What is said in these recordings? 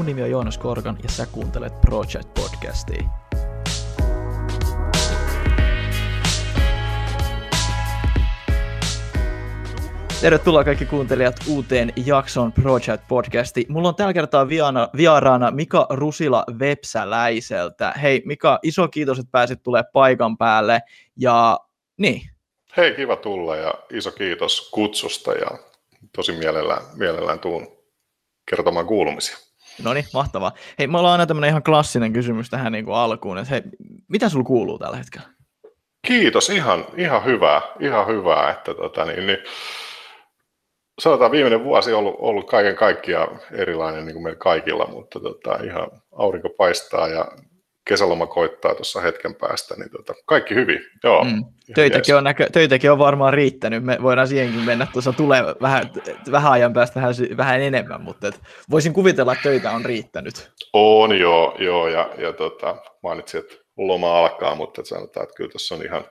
Mun nimi on Joonas Korkan ja sä kuuntelet Project Podcastia. Tervetuloa kaikki kuuntelijat uuteen jakson Project Podcasti. Mulla on tällä kertaa viana, vieraana Mika Rusila Vepsäläiseltä. Hei Mika, iso kiitos, että pääsit tulee paikan päälle. Ja niin. Hei, kiva tulla ja iso kiitos kutsusta ja tosi mielellään, mielellään tuun kertomaan kuulumisia. No niin, mahtavaa. Hei, me ollaan aina tämmöinen ihan klassinen kysymys tähän niin kuin alkuun, että hei, mitä sulla kuuluu tällä hetkellä? Kiitos, ihan, ihan hyvää, ihan hyvää, että tota, niin, niin, sanotaan viimeinen vuosi on ollut, ollut kaiken kaikkiaan erilainen niin kuin meillä kaikilla, mutta tota, ihan aurinko paistaa ja kesäloma koittaa tuossa hetken päästä, niin tota, kaikki hyvin. Joo, mm. töitäkin, on näkö, töitäkin on varmaan riittänyt, me voidaan siihenkin mennä, tuossa tulee vähän, vähän ajan päästä vähän, vähän enemmän, mutta et voisin kuvitella, että töitä on riittänyt. On joo, joo ja, ja tota, mainitsin, että loma alkaa, mutta sanotaan, että kyllä tuossa on ihan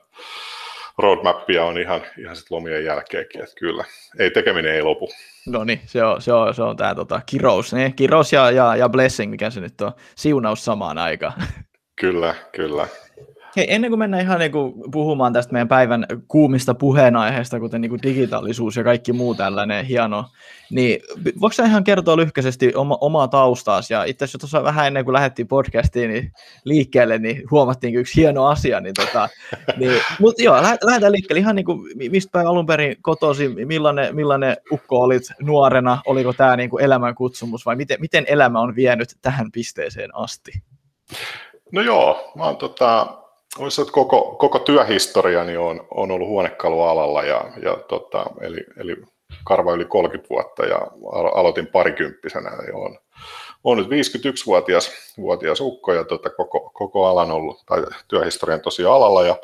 roadmappia on ihan, ihan sit lomien jälkeenkin, että kyllä, ei tekeminen ei lopu. No niin, se on, se on, se on tämä tota, kirous, niin? kirous ja, ja, ja blessing, mikä se nyt on, siunaus samaan aikaan. Kyllä, kyllä. Hei, ennen kuin mennään ihan niin kuin puhumaan tästä meidän päivän kuumista puheenaiheista, kuten niin kuin digitaalisuus ja kaikki muu tällainen hieno, niin voiko sä ihan kertoa lyhkäisesti oma, omaa taustaasi? Ja itse asiassa tuossa vähän ennen kuin lähdettiin podcastiin niin liikkeelle, niin huomattiin yksi hieno asia. Niin tota, niin, mutta joo, lähdetään liikkeelle ihan niin kuin, mistä päin alun perin kotosi, millainen, millainen ukko olit nuorena, oliko tämä niin kuin elämän kutsumus vai miten, miten elämä on vienyt tähän pisteeseen asti? No joo, mä oon tota, Olisi, että koko, koko työhistoriani on, on ollut huonekalualalla, ja, ja tota, eli, eli karva yli 30 vuotta ja aloitin parikymppisenä. Ja on, on nyt 51-vuotias vuotias ukko ja tota, koko, koko alan ollut, tai työhistorian tosi alalla. Ja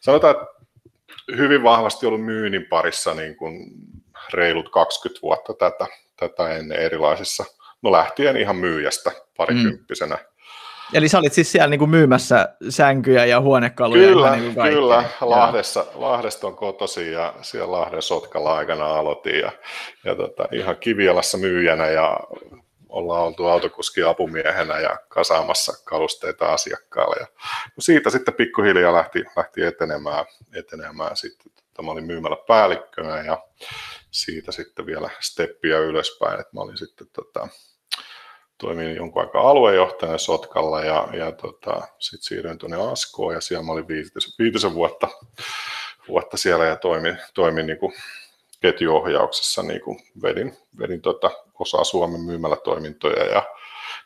sanotaan, että hyvin vahvasti ollut myynnin parissa niin kuin reilut 20 vuotta tätä, tätä ennen erilaisissa, no lähtien ihan myyjästä parikymppisenä. Mm Eli sä olit siis siellä niin kuin myymässä sänkyjä ja huonekaluja? Kyllä, niin kuin kyllä. Lahdessa, Lahdesta on kotosi ja siellä Lahden Sotkalla aikana aloitin ja, ja tota, ihan Kivialassa myyjänä ja ollaan oltu autokuski apumiehenä ja kasaamassa kalusteita asiakkaalle. Ja siitä sitten pikkuhiljaa lähti, lähti etenemään, etenemään sitten. Tota, mä olin myymällä päällikkönä ja siitä sitten vielä steppiä ylöspäin, että mä olin sitten tota, toimin jonkun aikaa aluejohtajana Sotkalla ja, ja tota, sitten siirryin tuonne Askoon ja siellä mä olin viitisen, viitisen vuotta, vuotta siellä ja toimin, toimin niin kuin ketjuohjauksessa, niin kuin vedin, vedin tota osaa Suomen myymälätoimintoja ja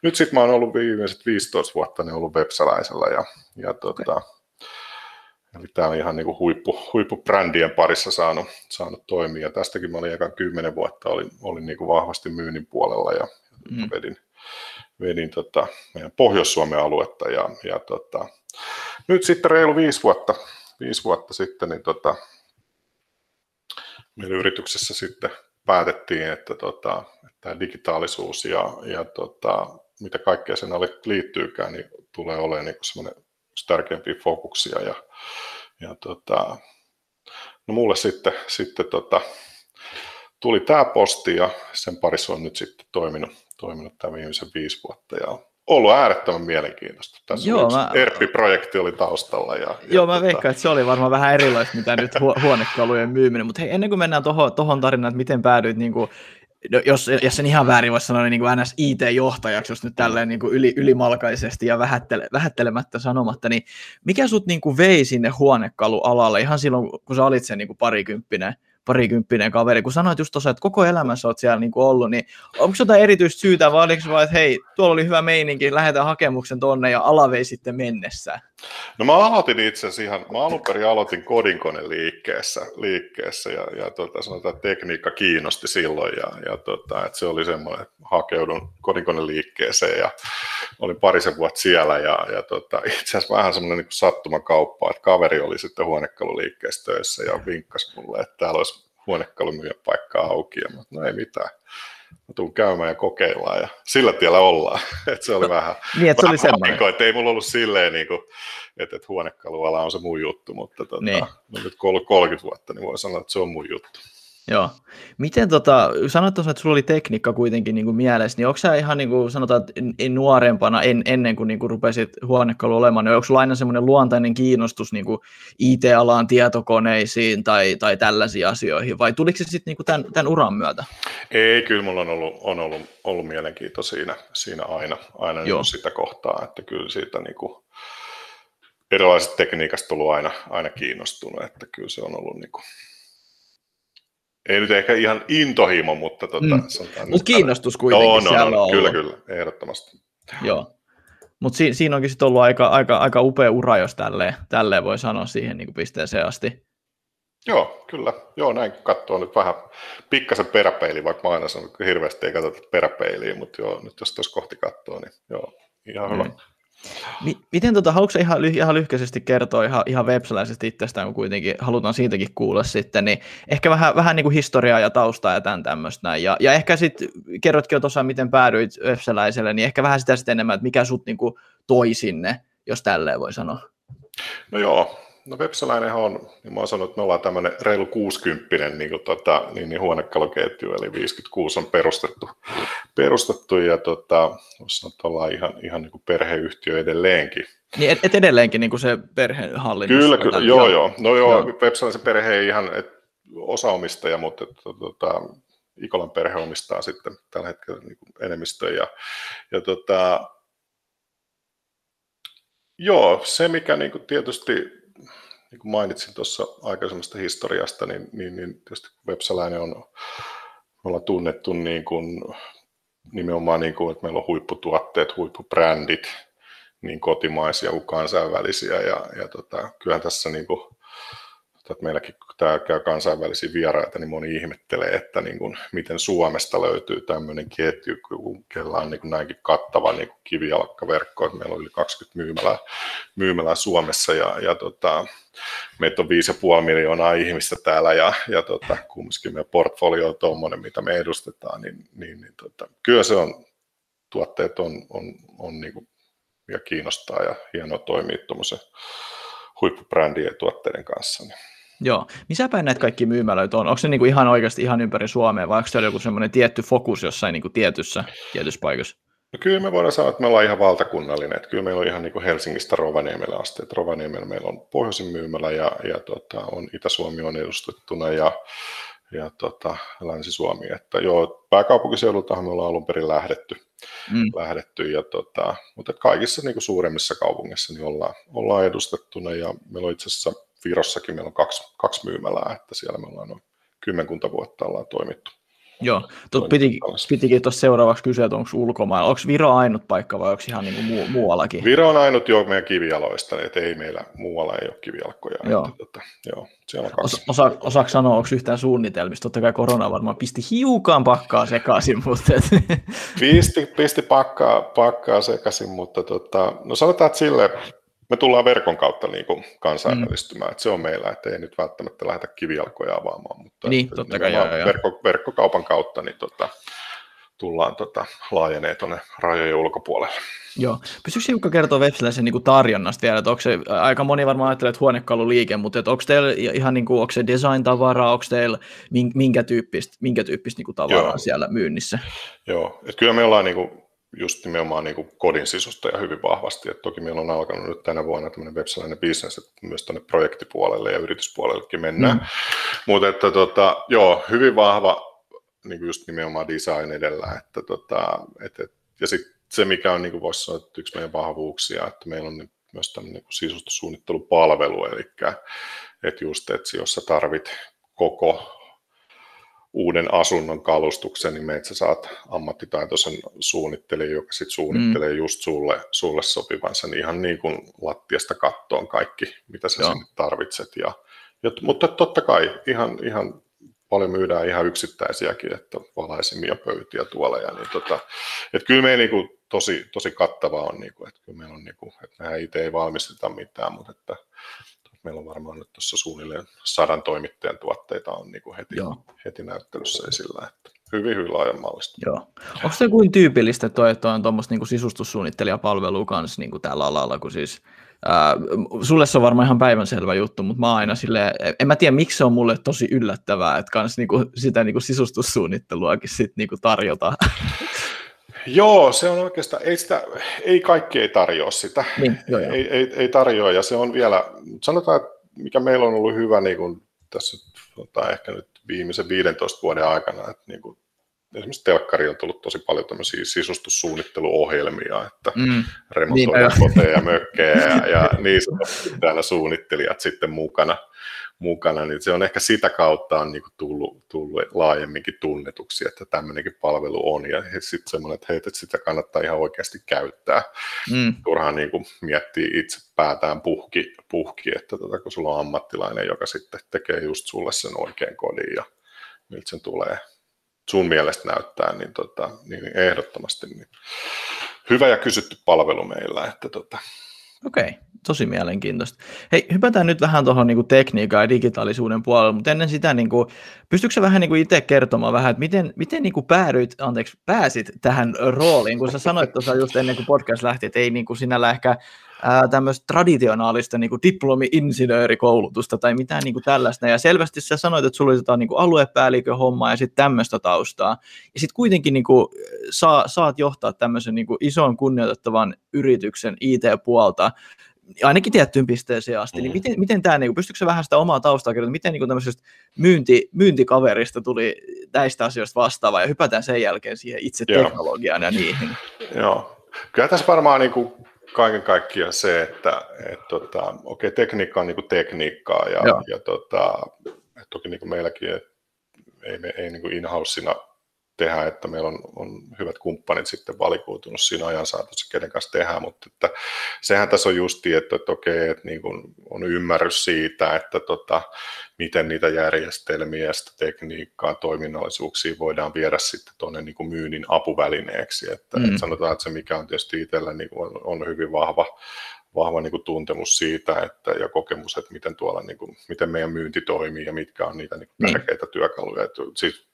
nyt sitten mä oon ollut viimeiset 15 vuotta niin ollut websäläisellä ja, ja tota, okay. Eli tämä on ihan niin kuin huippu, huippubrändien parissa saanut, saanut toimia. Ja tästäkin mä olin aika kymmenen vuotta, olin, olin niin kuin vahvasti myynnin puolella ja mm. vedin, vedin tota meidän Pohjois-Suomen aluetta ja, ja tota, nyt sitten reilu viisi vuotta, viisi vuotta sitten niin tota, meidän yrityksessä sitten päätettiin, että, tota, että digitaalisuus ja, ja tota, mitä kaikkea sen alle liittyykään, niin tulee olemaan niin semmoinen tärkeimpiä fokuksia. Ja, ja tota, no mulle sitten, sitten tota, tuli tämä posti ja sen parissa on nyt sitten toiminut, toiminut tämä viimeisen viisi vuotta ja ollut äärettömän mielenkiintoista. Tässä Joo, mä... ERP-projekti oli taustalla. Ja, Joo, ja mä tota... veikkaan, että se oli varmaan vähän erilaista, mitä nyt hu- huonekalujen myyminen. Mutta hei, ennen kuin mennään tuohon tarinaan, että miten päädyit, niin kuin, jos, jos sen ihan väärin voisi sanoa, niin kuin NS IT-johtajaksi, jos nyt tälleen niin kuin yli, ylimalkaisesti ja vähättele, vähättelemättä sanomatta, niin mikä sut niin kuin vei sinne huonekalualalle ihan silloin, kun sä olit sen niin kuin parikymppinen parikymppinen kaveri, kun sanoit just tuossa, että koko elämässä olet siellä niin kuin ollut, niin onko jotain erityistä syytä, vai oliko vaan, että hei, tuolla oli hyvä meininki, lähetään hakemuksen tonne ja ala vei sitten mennessä? No mä aloitin itse asiassa ihan, mä alun perin aloitin kodinkone liikkeessä, liikkeessä ja, ja tota, sanotaan, että tekniikka kiinnosti silloin ja, ja tota, että se oli semmoinen, että hakeudun kodinkone liikkeeseen ja olin parisen vuotta siellä ja, ja tota, itse asiassa vähän semmoinen niin sattumakauppa, että kaveri oli sitten huonekaluliikkeessä töissä ja vinkkasi mulle, että täällä olisi huonekalumyyjän paikkaa auki ja mä, no ei mitään mä tuun käymään ja kokeillaan ja sillä tiellä ollaan. Et se oli vähän, niin, että se oli semmoinen. että ei mulla ollut silleen, niin kuin, että, että huonekaluala on se mun juttu, mutta tota, niin. no, nyt kun ollut 30 vuotta, niin voi sanoa, että se on mun juttu. Joo. Miten tota, sanoit tuossa, että sulla oli tekniikka kuitenkin niin kuin mielessä, niin onko sä ihan niin kuin sanotaan, että nuorempana en, ennen kuin, niin kuin rupesit huonekalu olemaan, niin onko sulla aina semmoinen luontainen kiinnostus niin kuin IT-alaan, tietokoneisiin tai, tai tällaisiin asioihin, vai tuliko se sitten niin kuin tämän, tämän uran myötä? Ei, kyllä mulla on ollut, on ollut, ollut mielenkiinto siinä, siinä aina, aina niin sitä kohtaa, että kyllä siitä niin kuin, erilaiset tekniikasta tullut aina, aina kiinnostunut, että kyllä se on ollut niin kuin, ei nyt ehkä ihan intohimo, mutta tota, mm. Mut kiinnostus kuitenkin no, no, siellä no, on Kyllä, kyllä, ehdottomasti. Joo. Mutta si- siinä onkin sitten ollut aika, aika, aika upea ura, jos tälleen, tälleen voi sanoa siihen niin kuin pisteeseen asti. Joo, kyllä. Joo, näin katsoo nyt vähän pikkasen peräpeiliin, vaikka mä aina sanon, että hirveästi ei katsota peräpeiliin, mutta joo, nyt jos tuossa kohti katsoo, niin joo, ihan hyvä. Mm. Miten tota, haluatko ihan, ihan lyhkäisesti kertoa ihan, ihan websäläisesti itsestään, kun kuitenkin halutaan siitäkin kuulla sitten, niin ehkä vähän, vähän niin kuin historiaa ja taustaa ja tämän tämmöistä Ja, ja ehkä sitten kerrotkin jo tuossa, miten päädyit websäläiselle, niin ehkä vähän sitä sitten enemmän, että mikä sut niin kuin toi sinne, jos tälleen voi sanoa. No joo, No Webseläinenhän on, niin mä oon sanonut, että me ollaan tämmöinen reilu 60 niin kuin tota, niin, niin huonekaluketju, eli 56 on perustettu, perustettu ja tota, sanoa, että ollaan ihan, ihan niin kuin perheyhtiö edelleenkin. Niin et, et edelleenkin niin kuin se perhehallinnus? Kyllä, kyllä joo, joo. No joo, joo. Webseläisen perhe ei ihan et, osaomistaja, mutta et, tota, Ikolan perhe omistaa sitten tällä hetkellä niin kuin enemmistön. Ja, ja tota, joo, se mikä niin kuin tietysti niin kuin mainitsin tuossa aikaisemmasta historiasta, niin, niin, niin tietysti Websäläinen on, me ollaan tunnettu niin kuin, nimenomaan, niin kuin, että meillä on huipputuotteet, huippubrändit, niin kotimaisia kuin kansainvälisiä, ja, ja tota, kyllähän tässä niin kuin, että meilläkin kun tämä käy kansainvälisiä vieraita, niin moni ihmettelee, että niin kuin, miten Suomesta löytyy tämmöinen ketju, kun kella on niin kuin näinkin kattava niin kuin kivijalkkaverkko, että meillä on yli 20 myymälää, myymälää Suomessa ja, ja tota, meitä on 5,5 miljoonaa ihmistä täällä ja, ja tota, kumminkin meidän portfolio on tuommoinen, mitä me edustetaan, niin, niin, niin tota, kyllä se on, tuotteet on, on, on niin kuin, ja kiinnostaa ja hienoa toimia tuommoisen huippubrändien ja tuotteiden kanssa. Niin. Joo. Missä päin näitä kaikki myymälöitä on? Onko se niinku ihan oikeasti ihan ympäri Suomea vai onko siellä joku semmoinen tietty fokus jossain niinku tietyssä, tietyssä paikassa? No kyllä me voidaan sanoa, että me ollaan ihan valtakunnallinen. Että kyllä meillä on ihan niin kuin Helsingistä Rovaniemelle asti. Että Rovaniemellä meillä on pohjoisin myymälä ja, ja tota, on Itä-Suomi on edustettuna ja, ja tota, Länsi-Suomi. Että joo, pääkaupunkiseudultahan me ollaan alun perin lähdetty. Mm. lähdetty ja tota, mutta kaikissa niin kuin suuremmissa kaupungeissa niin ollaan, ollaan edustettuna ja meillä on itse asiassa Virossakin meillä on kaksi, kaksi myymälää, että siellä me ollaan noin kymmenkunta vuotta ollaan toimittu. Joo, Tuo piti, pitikin tuossa seuraavaksi kysyä, että onko ulkomailla, onko Viro ainut paikka vai onko ihan niin kuin muu, muuallakin? Viro on ainut jo meidän kivijaloista, että ei meillä muualla ei ole kivijalkoja. Joo. Että, tota, joo, siellä on kaksi. Osa, osaako sanoa, onko yhtään suunnitelmista? Totta kai korona varmaan pisti hiukan pakkaa sekaisin, mutta... pisti, pisti pakkaa, pakkaa sekaisin, mutta tota, no sanotaan, että sille me tullaan verkon kautta niin kuin kansainvälistymään, mm. että se on meillä, että ei nyt välttämättä lähdetä kivijalkoja avaamaan, mutta niin, totta kai, joo, verkko, verkkokaupan kautta niin tota, tullaan tota, laajenee tuonne rajojen ulkopuolelle. Joo. Pystyykö hiukan kertoa websiläisen niin tarjonnasta vielä, että onko se, aika moni varmaan ajattelee, että huonekaluliike, mutta että onko teillä ihan niin kuin, onko se design-tavaraa, onko teillä minkä tyyppistä, minkä tyyppistä niin kuin tavaraa Joo. siellä myynnissä? Joo, että kyllä me ollaan niin kuin just nimenomaan niin kuin kodin sisusta ja hyvin vahvasti. Et toki meillä on alkanut nyt tänä vuonna tämmöinen websellainen business, että myös tuonne projektipuolelle ja yrityspuolellekin mennään. Mm. Mutta että tota, joo, hyvin vahva niin kuin just nimenomaan design edellä. Että tota, et, et, ja sitten se, mikä on, niin kuin voisi sanoa, että yksi meidän vahvuuksia, että meillä on myös tämmöinen niin sisustussuunnittelupalvelu, eli että just, että jos sä tarvit koko uuden asunnon kalustuksen, niin meitä saat ammattitaitoisen suunnittelijan, joka sitten suunnittelee mm. just sulle, sulle sopivansa niin ihan niin kuin lattiasta kattoon kaikki, mitä sä Joo. sinne tarvitset. Ja, ja, mutta totta kai ihan, ihan paljon myydään ihan yksittäisiäkin, että valaisimia pöytiä tuolla. Ja niin tota, että kyllä me niin kuin tosi, tosi kattava on, niin kuin, että kyllä meillä on, niin kuin, että mehän itse ei valmisteta mitään, mutta että meillä on varmaan nyt tuossa suunnilleen sadan toimittajan tuotteita on niin kuin heti, heti näyttelyssä esillä. Että hyvin, hyvin laajan mallista. Joo. Onko se kuin tyypillistä toi, että on tuommoista niin sisustussuunnittelijapalvelua kanssa niin kuin tällä alalla, kun siis Uh, sulle se on varmaan ihan päivänselvä juttu, mutta mä aina sille, en mä tiedä miksi se on mulle tosi yllättävää, että kans niinku, sitä niinku sisustussuunnitteluakin sit niinku tarjota. Joo, se on oikeastaan, ei, sitä, ei kaikki ei tarjoa sitä, niin, joo, joo. Ei, ei, ei tarjoa ja se on vielä, sanotaan, että mikä meillä on ollut hyvä niin kuin tässä tota, ehkä nyt viimeisen 15 vuoden aikana, että niin kuin esimerkiksi telkkari on tullut tosi paljon tämmöisiä sisustussuunnitteluohjelmia, että mm. remontoidaan koteja ja mökkejä ja, ja niissä on täällä suunnittelijat sitten mukana, mukana, niin se on ehkä sitä kautta on niin kuin tullut, tullut laajemminkin tunnetuksi, että tämmöinenkin palvelu on ja sitten semmoinen, että, hei, että sitä kannattaa ihan oikeasti käyttää. Mm. Turhaan niin kuin miettiä itse päätään puhki, puhki että tota, kun sulla on ammattilainen, joka sitten tekee just sulle sen oikean kodin ja miltä sen tulee sun mielestä näyttää, niin, tota, niin ehdottomasti niin hyvä ja kysytty palvelu meillä. Että tota. Okei, okay, tosi mielenkiintoista. Hei, hypätään nyt vähän tuohon niin tekniikan ja digitaalisuuden puolelle, mutta ennen sitä, niin kuin, pystytkö sä vähän niin kuin itse kertomaan vähän, että miten, miten kuin päädyit, anteeksi, pääsit tähän rooliin, kun sä sanoit tuossa just ennen kuin podcast lähti, että ei kuin sinällä ehkä tämmöistä traditionaalista niin kuin diplomi-insinöörikoulutusta tai mitään niin kuin tällaista. Ja selvästi sä sanoit, että sulla oli jotain niin aluepäällikön hommaa ja sitten tämmöistä taustaa. Ja sitten kuitenkin niin kuin, saa, saat johtaa tämmöisen niin kuin ison kunnioitettavan yrityksen IT-puolta, ainakin tiettyyn pisteeseen asti, niin mm. miten, miten tämä, niin pystyykö se vähän sitä omaa taustaa kertomaan, miten niin tämmöisestä myynti, myyntikaverista tuli näistä asioista vastaava, ja hypätään sen jälkeen siihen itse teknologiaan ja niihin. Joo, kyllä tässä varmaan niin kuin kaiken kaikkiaan se, että et, tota, okei, tekniikka on niin kuin tekniikkaa ja, ja tota, toki niin kuin meilläkin ei, me, ei niin kuin in-housena tehdä, että meillä on, on hyvät kumppanit sitten valikoitunut siinä ajan saatossa, kenen kanssa tehdään, mutta että sehän tässä on justi, että, että okei, että niin kuin on ymmärrys siitä, että tota, miten niitä järjestelmiä ja sitä tekniikkaa, toiminnallisuuksia voidaan viedä sitten tuonne niin kuin myynnin apuvälineeksi, että, mm. että sanotaan, että se mikä on tietysti itsellä niin kuin on, on hyvin vahva, vahva niin kuin tuntemus siitä että, ja kokemus, että miten, tuolla, niin kuin, miten meidän myynti toimii ja mitkä on niitä niin kuin niin. tärkeitä työkaluja. Että, siis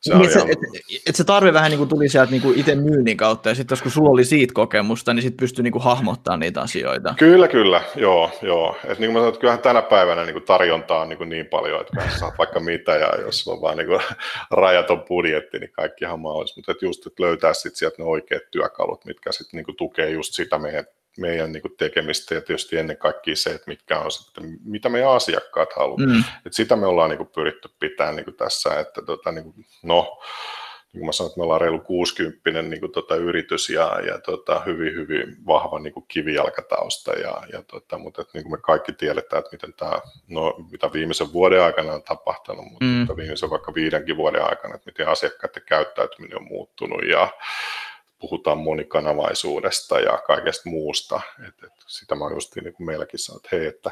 se niin, ihan... et, et se tarve vähän niin kuin tuli sieltä niin kuin itse myynnin kautta, ja sitten kun sulla oli siitä kokemusta, niin sitten pystyi niin kuin hahmottamaan niitä asioita. Kyllä, kyllä, joo, joo. Et niin kuin mä sanoin, että kyllähän tänä päivänä niin kuin tarjontaa on niin, kuin niin paljon, että saat vaikka mitä, ja jos on vaan niin kuin rajaton budjetti, niin kaikkihan mahdollista. Mutta että just että löytää sitten sieltä ne oikeat työkalut, mitkä sitten niin kuin tukee just sitä meidän meidän niin kuin tekemistä ja tietysti ennen kaikkea se, että mitkä on sitten, mitä meidän asiakkaat haluaa. Mm. Et sitä me ollaan niin kuin pyritty pitämään niin kuin tässä, että tota, niin kuin, no, niin kuin mä sanoin, että me ollaan reilu 60 niin kuin, tota, yritys ja, ja tota, hyvin, hyvin vahva niin kuin kivijalkatausta, ja, ja, tota, mutta että, niin kuin me kaikki tiedetään, että miten tämä, no, mitä viimeisen vuoden aikana on tapahtunut, mutta mm. viimeisen vaikka viidenkin vuoden aikana, että miten asiakkaiden käyttäytyminen on muuttunut ja puhutaan monikanavaisuudesta ja kaikesta muusta. Et, et sitä mä just niin kuin meilläkin sanon, että hei, että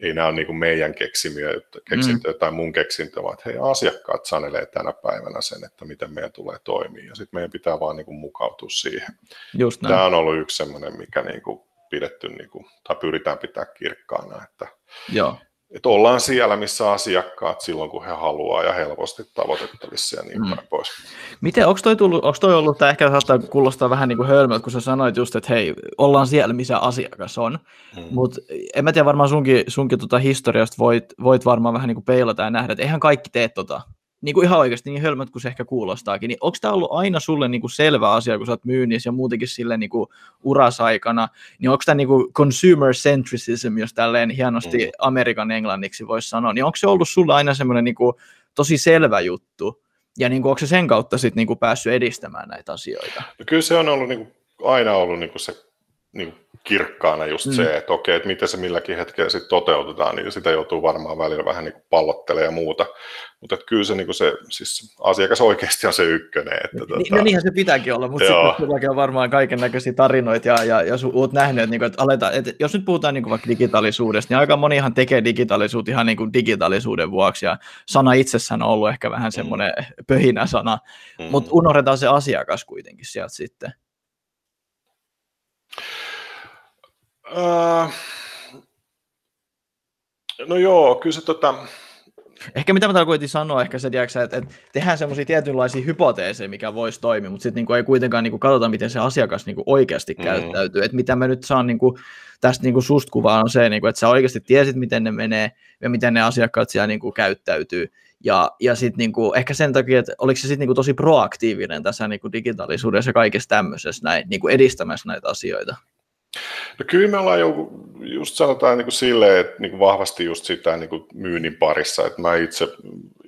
ei nämä ole niin kuin meidän keksimiä, keksintöjä mm. tai mun keksintö, vaan että hei, asiakkaat sanelee tänä päivänä sen, että miten meidän tulee toimia, ja sitten meidän pitää vaan niin kuin mukautua siihen. Just näin. Tämä on ollut yksi semmoinen, mikä niin kuin pidetty, niin kuin, tai pyritään pitää kirkkaana, että Joo että ollaan siellä, missä asiakkaat silloin, kun he haluaa ja helposti tavoitettavissa ja niin mm. päin pois. Miten, onko toi, tullut, onko toi ollut, tämä ehkä saattaa kuulostaa vähän niin kuin hölmöltä, kun sä sanoit just, että hei, ollaan siellä, missä asiakas on, mm. mutta en mä tiedä, varmaan sunkin, sunkin tota historiasta voit, voit varmaan vähän niin kuin peilata ja nähdä, että eihän kaikki tee tota niin kuin ihan oikeasti niin hölmät kuin se ehkä kuulostaakin, niin onko tämä ollut aina sulle niin kuin selvä asia, kun sä oot myynnissä ja muutenkin sille niin kuin urasaikana, niin onko tämä niin kuin consumer centricism, jos tälleen hienosti. Amerikan englanniksi voisi sanoa, niin onko se ollut sulle aina semmoinen niin kuin tosi selvä juttu, ja niin kuin, onko se sen kautta sitten niin kuin päässyt edistämään näitä asioita? No kyllä se on ollut niin kuin, aina ollut niin kuin se niin kirkkaana just mm. se, että okei, että miten se milläkin hetkellä sitten toteutetaan, niin sitä joutuu varmaan välillä vähän niin pallottelemaan ja muuta. Mutta kyllä se, niin se siis asiakas oikeasti on se ykkönen. Että, niin, tota... no niinhän se pitääkin olla, mutta sitten on varmaan kaiken näköisiä tarinoita ja, ja, ja olet nähnyt, että, niin kuin, että, aletaan, että jos nyt puhutaan niin kuin vaikka digitaalisuudesta, niin aika monihan tekee digitaalisuutta ihan niin kuin digitaalisuuden vuoksi ja sana itsessään on ollut ehkä vähän mm. semmoinen mm. pöhinä sana, mm. mutta unohdetaan se asiakas kuitenkin sieltä sitten. Uh, no joo, kyllä se tota, Ehkä mitä mä tarkoitin sanoa, ehkä se, tiedätkö, että, että tehdään semmoisia tietynlaisia hypoteeseja, mikä voisi toimia, mutta sitten niin ei kuitenkaan niin kuin, katsota, miten se asiakas niin kuin, oikeasti mm. käyttäytyy. Että mitä mä nyt saan niin kuin, tästä niin kuin, susta kuvaa on se, niin kuin, että sä oikeasti tiesit, miten ne menee ja miten ne asiakkaat siellä niin kuin, käyttäytyy. Ja, ja sitten niinku, ehkä sen takia, että oliko se sitten niinku tosi proaktiivinen tässä niinku digitaalisuudessa ja kaikessa tämmöisessä näin, niinku edistämässä näitä asioita? No kyllä me ollaan jo, just sanotaan niin kuin silleen, että niin kuin vahvasti just sitä niin kuin myynnin parissa, että mä itse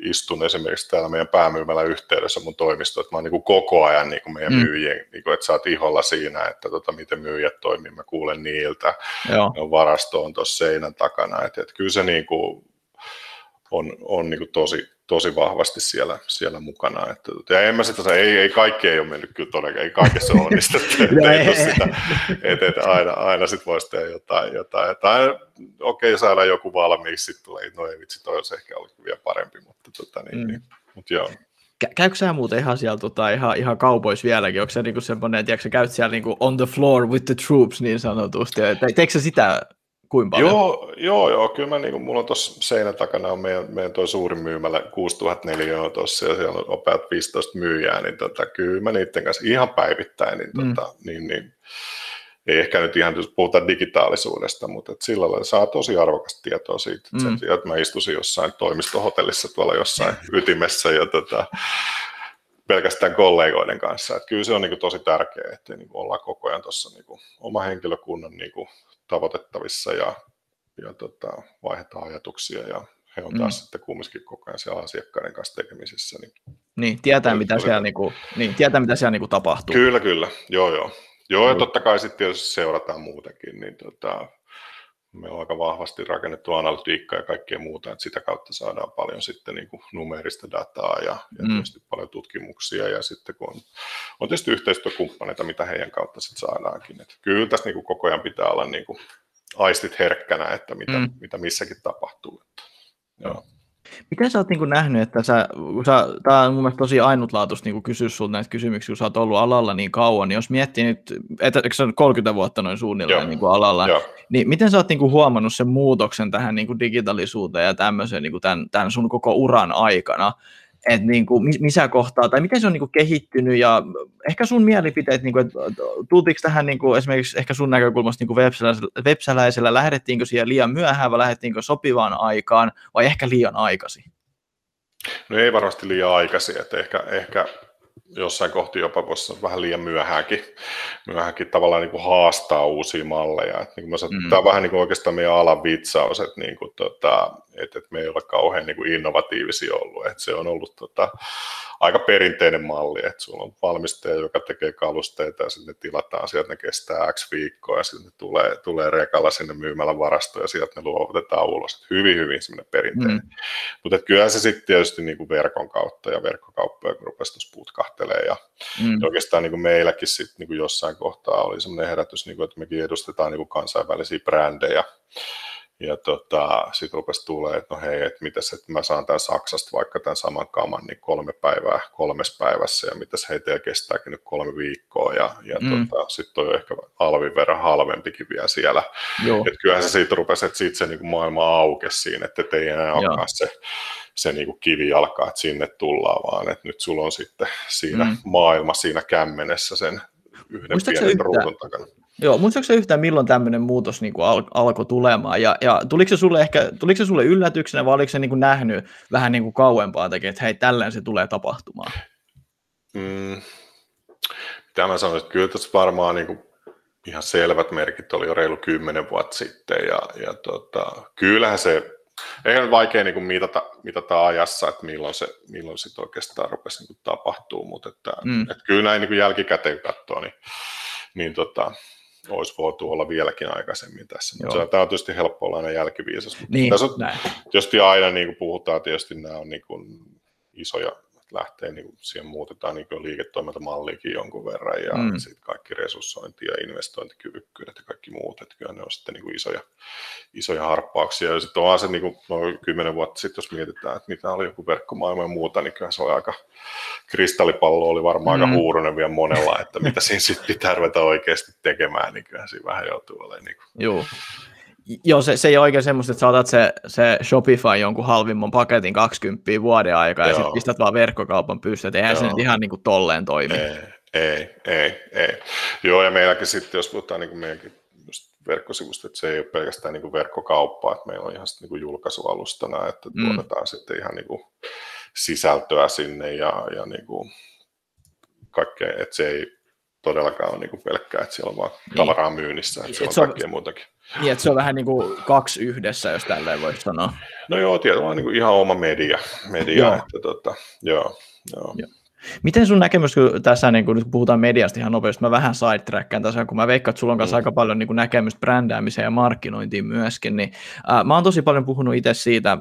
istun esimerkiksi täällä meidän päämyymällä yhteydessä mun toimisto, että mä oon niin kuin koko ajan niin kuin meidän mm. myyjien, niin kuin, että sä oot iholla siinä, että tota, miten myyjät toimii, mä kuulen niiltä, Joo. Ne on varasto on tuossa seinän takana, että, että kyllä se niin kuin on, on niin kuin tosi, tosi vahvasti siellä, siellä mukana. Että, ja en mä sitä, ei, ei kaikki ei ole mennyt kyllä todellakaan, ei kaikessa ole onnistettu, että sitä, että, että aina, aina sit voisi tehdä jotain, jotain. Tai okei, okay, saadaan joku valmiiksi, sitten tulee, no ei vitsi, toi olisi ehkä ollut vielä parempi, mutta tota, niin, mm. niin, mutta joo. Käykö sä muuten ihan siellä tota, ihan, ihan kaupoissa vieläkin? Onko se niinku semmoinen, että sä käyt siellä niinku on the floor with the troops niin sanotusti? Teekö sä sitä Kuinka paljon? Joo, joo, joo kyllä mä, niin kuin, mulla on tuossa seinän takana on meidän, meidän toi suuri myymälä 6004 tuossa ja siellä on opeat 15 myyjää, niin tota, kyllä mä niiden kanssa ihan päivittäin, niin, mm. tota, niin, niin ei ehkä nyt ihan puhuta digitaalisuudesta, mutta et sillä lailla saa tosi arvokasta tietoa siitä, mm. sen että mä istuisin jossain toimistohotellissa tuolla jossain ytimessä ja tota, pelkästään kollegoiden kanssa. Et kyllä se on niin kuin tosi tärkeää, että niin kuin ollaan koko ajan tuossa niin oma henkilökunnan niin kuin tavoitettavissa ja, ja tota, vaihdetaan ajatuksia ja he on taas mm. sitten kumminkin koko ajan siellä asiakkaiden kanssa tekemisissä. Niin, niin tietää, mitä siellä, niin kuin, niin, tietää, mitä siellä niin kuin tapahtuu. Kyllä, kyllä. Joo, joo. Joo, ja totta kai sitten tietysti seurataan muutenkin, niin tota, me on aika vahvasti rakennettu analytiikkaa ja kaikkea muuta, että sitä kautta saadaan paljon sitten niin kuin numerista dataa ja, ja mm. tietysti paljon tutkimuksia ja sitten kun on, on tietysti yhteistyökumppaneita, mitä heidän kautta sitten saadaankin. Että kyllä tässä niin kuin koko ajan pitää olla niin kuin aistit herkkänä, että mitä, mm. mitä missäkin tapahtuu. Että, joo. Miten sä oot niin nähnyt, että sä, kun sä, tää on mun mielestä tosi ainutlaatuista niin kysyä sulta näitä kysymyksiä, kun sä oot ollut alalla niin kauan, niin jos miettii nyt, että eikö sä 30 vuotta noin suunnilleen niin kuin alalla, Joo. niin miten sä oot niin kuin huomannut sen muutoksen tähän niin kuin digitaalisuuteen ja tämmöiseen niin kuin tämän, tämän sun koko uran aikana, että niin kuin, missä kohtaa, tai miten se on niin kuin kehittynyt, ja ehkä sun mielipiteet, niin kuin, että tultiinko tähän niin kuin, esimerkiksi ehkä sun näkökulmasta niin websäläisellä, lähdettiinkö siihen liian myöhään, vai lähdettiinkö sopivaan aikaan, vai ehkä liian aikaisin? No ei varmasti liian aikaisin, että ehkä, ehkä jossain kohti jopa voisi vähän liian myöhäänkin, myöhäänkin tavallaan niin kuin haastaa uusia malleja. Et niin kuin mä sanon, mm. Tämä on vähän niin kuin oikeastaan meidän alan vitsaus, että, niin kuin, tota, että, että me ei ole kauhean niin kuin innovatiivisia ollut. Että se on ollut tota, aika perinteinen malli, että sulla on valmistaja, joka tekee kalusteita ja sitten ne tilataan sieltä, ne kestää X viikkoa ja sitten ne tulee, tulee rekalla sinne myymällä varastoon ja sieltä ne luovutetaan ulos. Että hyvin, hyvin semmoinen perinteinen. Mm. Mutta kyllä se sitten tietysti niin kuin verkon kautta ja verkkokauppoja, kun rupesi tuossa puutkahtelee ja mm. oikeastaan niin kuin meilläkin sitten niin kuin jossain kohtaa oli semmoinen herätys, niin kuin, että mekin edustetaan niin kuin kansainvälisiä brändejä ja tota, sitten rupesi tulee, että no hei, että mitäs, että mä saan tämän Saksasta vaikka tämän saman kaman niin kolme päivää kolmes päivässä ja mitäs heitä kestääkin nyt kolme viikkoa ja, ja mm. tota, sitten on ehkä alvin verran halvempikin vielä siellä. Että kyllähän se siitä rupesi, että siitä se niin kuin maailma aukesi siinä, että ei enää olekaan se, se niin kuin kivijalka, että sinne tullaan, vaan että nyt sulla on sitten siinä mm. maailma siinä kämmenessä sen yhden Muistatko pienen ruudun takana. Joo, muistatko yhtään milloin tämmöinen muutos niin kuin al- alkoi tulemaan, ja, ja tuliko, se sulle ehkä, tuliko se sulle yllätyksenä, vai oliko se niin kuin nähnyt vähän niin kuin kauempaa tekee, että hei, tällään se tulee tapahtumaan? Mm, mitä mä sanoin, että kyllä tässä varmaan niin kuin ihan selvät merkit oli jo reilu kymmenen vuotta sitten, ja, ja tota, kyllähän se, eikä nyt vaikea niin kuin mitata, mitata ajassa, että milloin se, milloin sit oikeastaan rupesi niin tapahtuu, mutta että, mm. että kyllä näin niin kuin jälkikäteen katsoo, niin, niin tota, olisi voitu olla vieläkin aikaisemmin tässä. Mutta se, tämä on tietysti helppo olla aina jälkiviisas. Niin, tässä on, tietysti aina niin kuin puhutaan, tietysti nämä on niin kuin isoja lähtee, niin siihen muutetaan niin kuin liiketoimintamalliikin jonkun verran ja mm. sitten kaikki resurssointi ja investointikyvykkyydet ja kaikki muut, että kyllä ne on sitten niin kuin isoja, isoja harppauksia. Ja sitten on se niin kuin, noin kymmenen vuotta sitten, jos mietitään, että mitä oli joku verkkomaailma ja muuta, niin kyllä se oli aika, kristallipallo oli varmaan mm. aika huurunen vielä monella, että mitä siinä sitten pitää ruveta oikeasti tekemään, niin kyllä siinä vähän joutuu olemaan. Niin kuin. Joo. Joo, se, se ei ole oikein semmoista, että sä otat se, se Shopify jonkun halvimman paketin 20 vuoden aikaa ja sitten pistät vaan verkkokaupan pystyyn, eihän Joo. se nyt ihan niin kuin tolleen toimi. Ei, ei, ei, ei. Joo, ja meilläkin sitten, jos puhutaan niin kuin meidänkin verkkosivusta, että se ei ole pelkästään niin kuin verkkokauppaa, että meillä on ihan sitten niin kuin julkaisualustana, että mm. tuotetaan sitten ihan niin kuin sisältöä sinne ja, ja niin kuin kaikkea, että se ei todellakaan ole niin kuin pelkkää, että siellä on vaan niin. tavaraa myynnissä, että siellä on kaikkea muutakin. Niin, että se on vähän niin kuin kaksi yhdessä, jos tälleen voisi sanoa. No joo, tietysti on niin kuin ihan oma media, media joo. että tota, joo, joo. joo. Miten sun näkemys, kun tässä niin kun nyt puhutaan mediasta ihan nopeasti, mä vähän sidetrackkaan tässä, kun mä veikkaan, että sulla on kanssa mm. aika paljon niin näkemystä brändäämiseen ja markkinointiin myöskin, niin äh, mä oon tosi paljon puhunut itse siitä,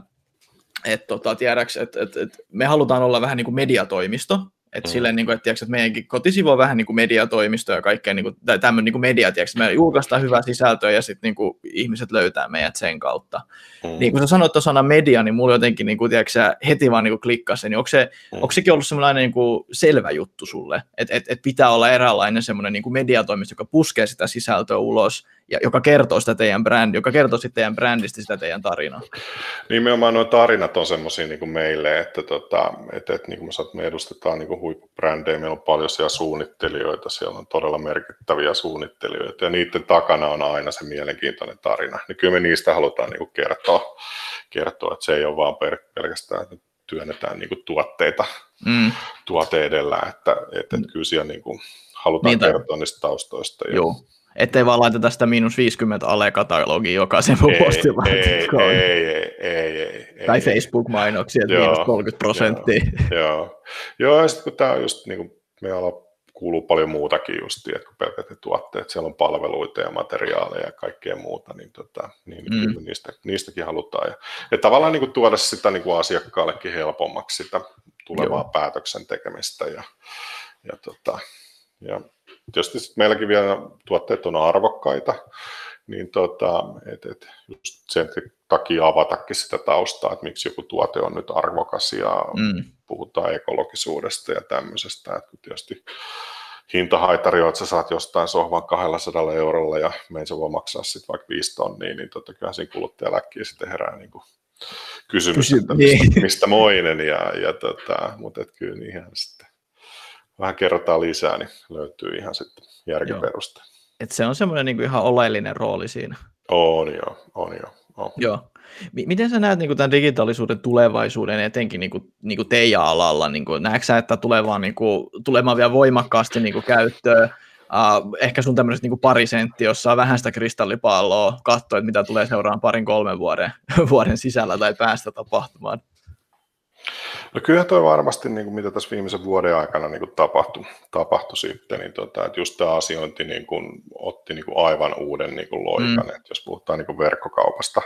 että tota, tiedäks, että, että, että me halutaan olla vähän niin kuin mediatoimisto, et mm. silleen, niin kuin, että, tiiäks, että meidänkin kotisivu on vähän niin kuin mediatoimisto ja kaikkea niin kuin, tämmöinen niin kuin media, tiiäks, me julkaistaan hyvää sisältöä ja sitten niin kuin, ihmiset löytää meidät sen kautta. Mm. Niin kun sä sanoit tuossa sana media, niin mulla jotenkin niin kuin, tiiäks, heti vaan niin kuin klikkasi, niin onko, se, mm. onko sekin ollut sellainen niin kuin selvä juttu sulle, että et, et pitää olla eräänlainen semmoinen niin kuin mediatoimisto, joka puskee sitä sisältöä ulos ja joka kertoo sitä teidän brändi, joka kertoo sitten teidän brändistä sitä teidän tarinaa. Nimenomaan nuo tarinat on semmoisia niin meille, että, tota, että, että niin kuin sanoin, me edustetaan niin kuin huippubrändejä, meillä on paljon siellä suunnittelijoita, siellä on todella merkittäviä suunnittelijoita ja niiden takana on aina se mielenkiintoinen tarina. Niin kyllä me niistä halutaan niin kuin kertoa, kertoa, että se ei ole vaan pelkästään, että työnnetään niin kuin tuotteita mm. tuote edellä, että, että, että kyllä siellä niin kuin halutaan niin, kertoa niistä taustoista. Ja, Joo Ettei vaan laiteta sitä miinus 50 ale-katalogia jokaisen postilla. Ei, ei, ei, ei, ei, Tai Facebook-mainoksia, että miinus 30 prosenttia. Joo, joo. joo ja sitten kun tämä on just, niin kuin me ala kuuluu paljon muutakin just, että kun pelkät tuotteet, siellä on palveluita ja materiaaleja ja kaikkea muuta, niin, tota, niin mm. niistä, niistäkin halutaan. Ja, ja tavallaan niin kuin tuoda sitä niin kuin asiakkaallekin helpommaksi sitä tulevaa Joo. päätöksen tekemistä ja, ja, tota, ja tietysti sit meilläkin vielä tuotteet on arvokkaita, niin tota, et, et just sen takia avatakin sitä taustaa, että miksi joku tuote on nyt arvokas ja mm. puhutaan ekologisuudesta ja tämmöisestä, että tietysti hintahaitari on, että sä saat jostain sohvan 200 eurolla ja meidän se voi maksaa sitten vaikka 5 tonnia, niin totta kai siinä kuluttajaläkkiä sitten herää niin kuin kysymys, Kysy, että mistä, niin. mistä moinen, ja, ja tota, mutta kyllä niinhän sitten vähän kerrotaan lisää, niin löytyy ihan sitten järkiperuste. Et se on semmoinen niin ihan oleellinen rooli siinä. On joo, on joo. On. Joo. Miten sä näet niin kuin, tämän digitaalisuuden tulevaisuuden etenkin niin kuin, niin kuin teidän alalla? Niin kuin, näetkö sä, että tulee vaan, niin kuin, tulemaan vielä voimakkaasti niin kuin, käyttöön? Uh, ehkä sun tämmöiset niin pari sentti, jossa on vähän sitä kristallipalloa, katsoa, että mitä tulee seuraamaan parin kolmen vuoden, vuoden sisällä tai päästä tapahtumaan. No kyllä toi varmasti, niin kuin mitä tässä viimeisen vuoden aikana niin kuin tapahtui, tapahtui sitten, niin tota, että just tämä asiointi niin kuin, otti niin kuin aivan uuden niin kuin loikan, mm. että jos puhutaan niin kuin verkkokaupasta,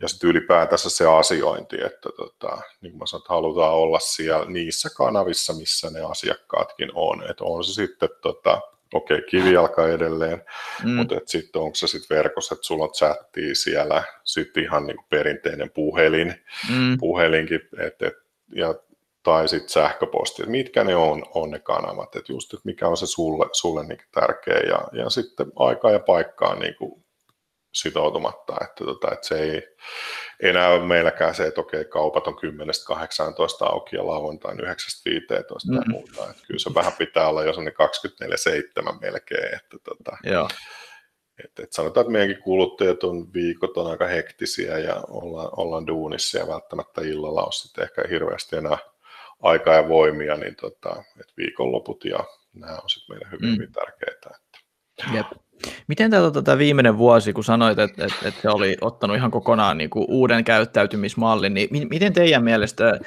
ja sitten ylipäätänsä se asiointi, että tota, niin kuin mä sanoin, että halutaan olla siellä niissä kanavissa, missä ne asiakkaatkin on, että on se sitten tota, okei, okay, kivijalka edelleen, mm. mutta sitten onko se sitten verkossa, että sulla on chattia siellä, sitten ihan niin perinteinen puhelin, mm. puhelinkin, et, et, ja, tai sitten sähköposti, että mitkä ne on, on ne kanavat, että just, että mikä on se sulle, sulle niin tärkeä, ja, ja sitten aikaa ja paikkaa niin kuin sitoutumatta, että, tota, että se ei enää ole meilläkään se, että okei, kaupat on 10-18 auki ja lauantain 9-15 mm. tai muuta. Että kyllä se vähän pitää olla jo 24-7 melkein. Että, tota, Joo. Et, et sanotaan, että meidänkin kuluttajat on viikot on aika hektisiä ja ollaan, ollaan duunissa ja välttämättä illalla on sitten ehkä hirveästi enää aikaa ja voimia, niin tota, et viikonloput ja nämä on sitten meille hyvin, mm. hyvin tärkeitä. Että. Jep. Miten tämä tota, viimeinen vuosi, kun sanoit, että, että, että se oli ottanut ihan kokonaan niin kuin uuden käyttäytymismallin, niin miten teidän mielestä,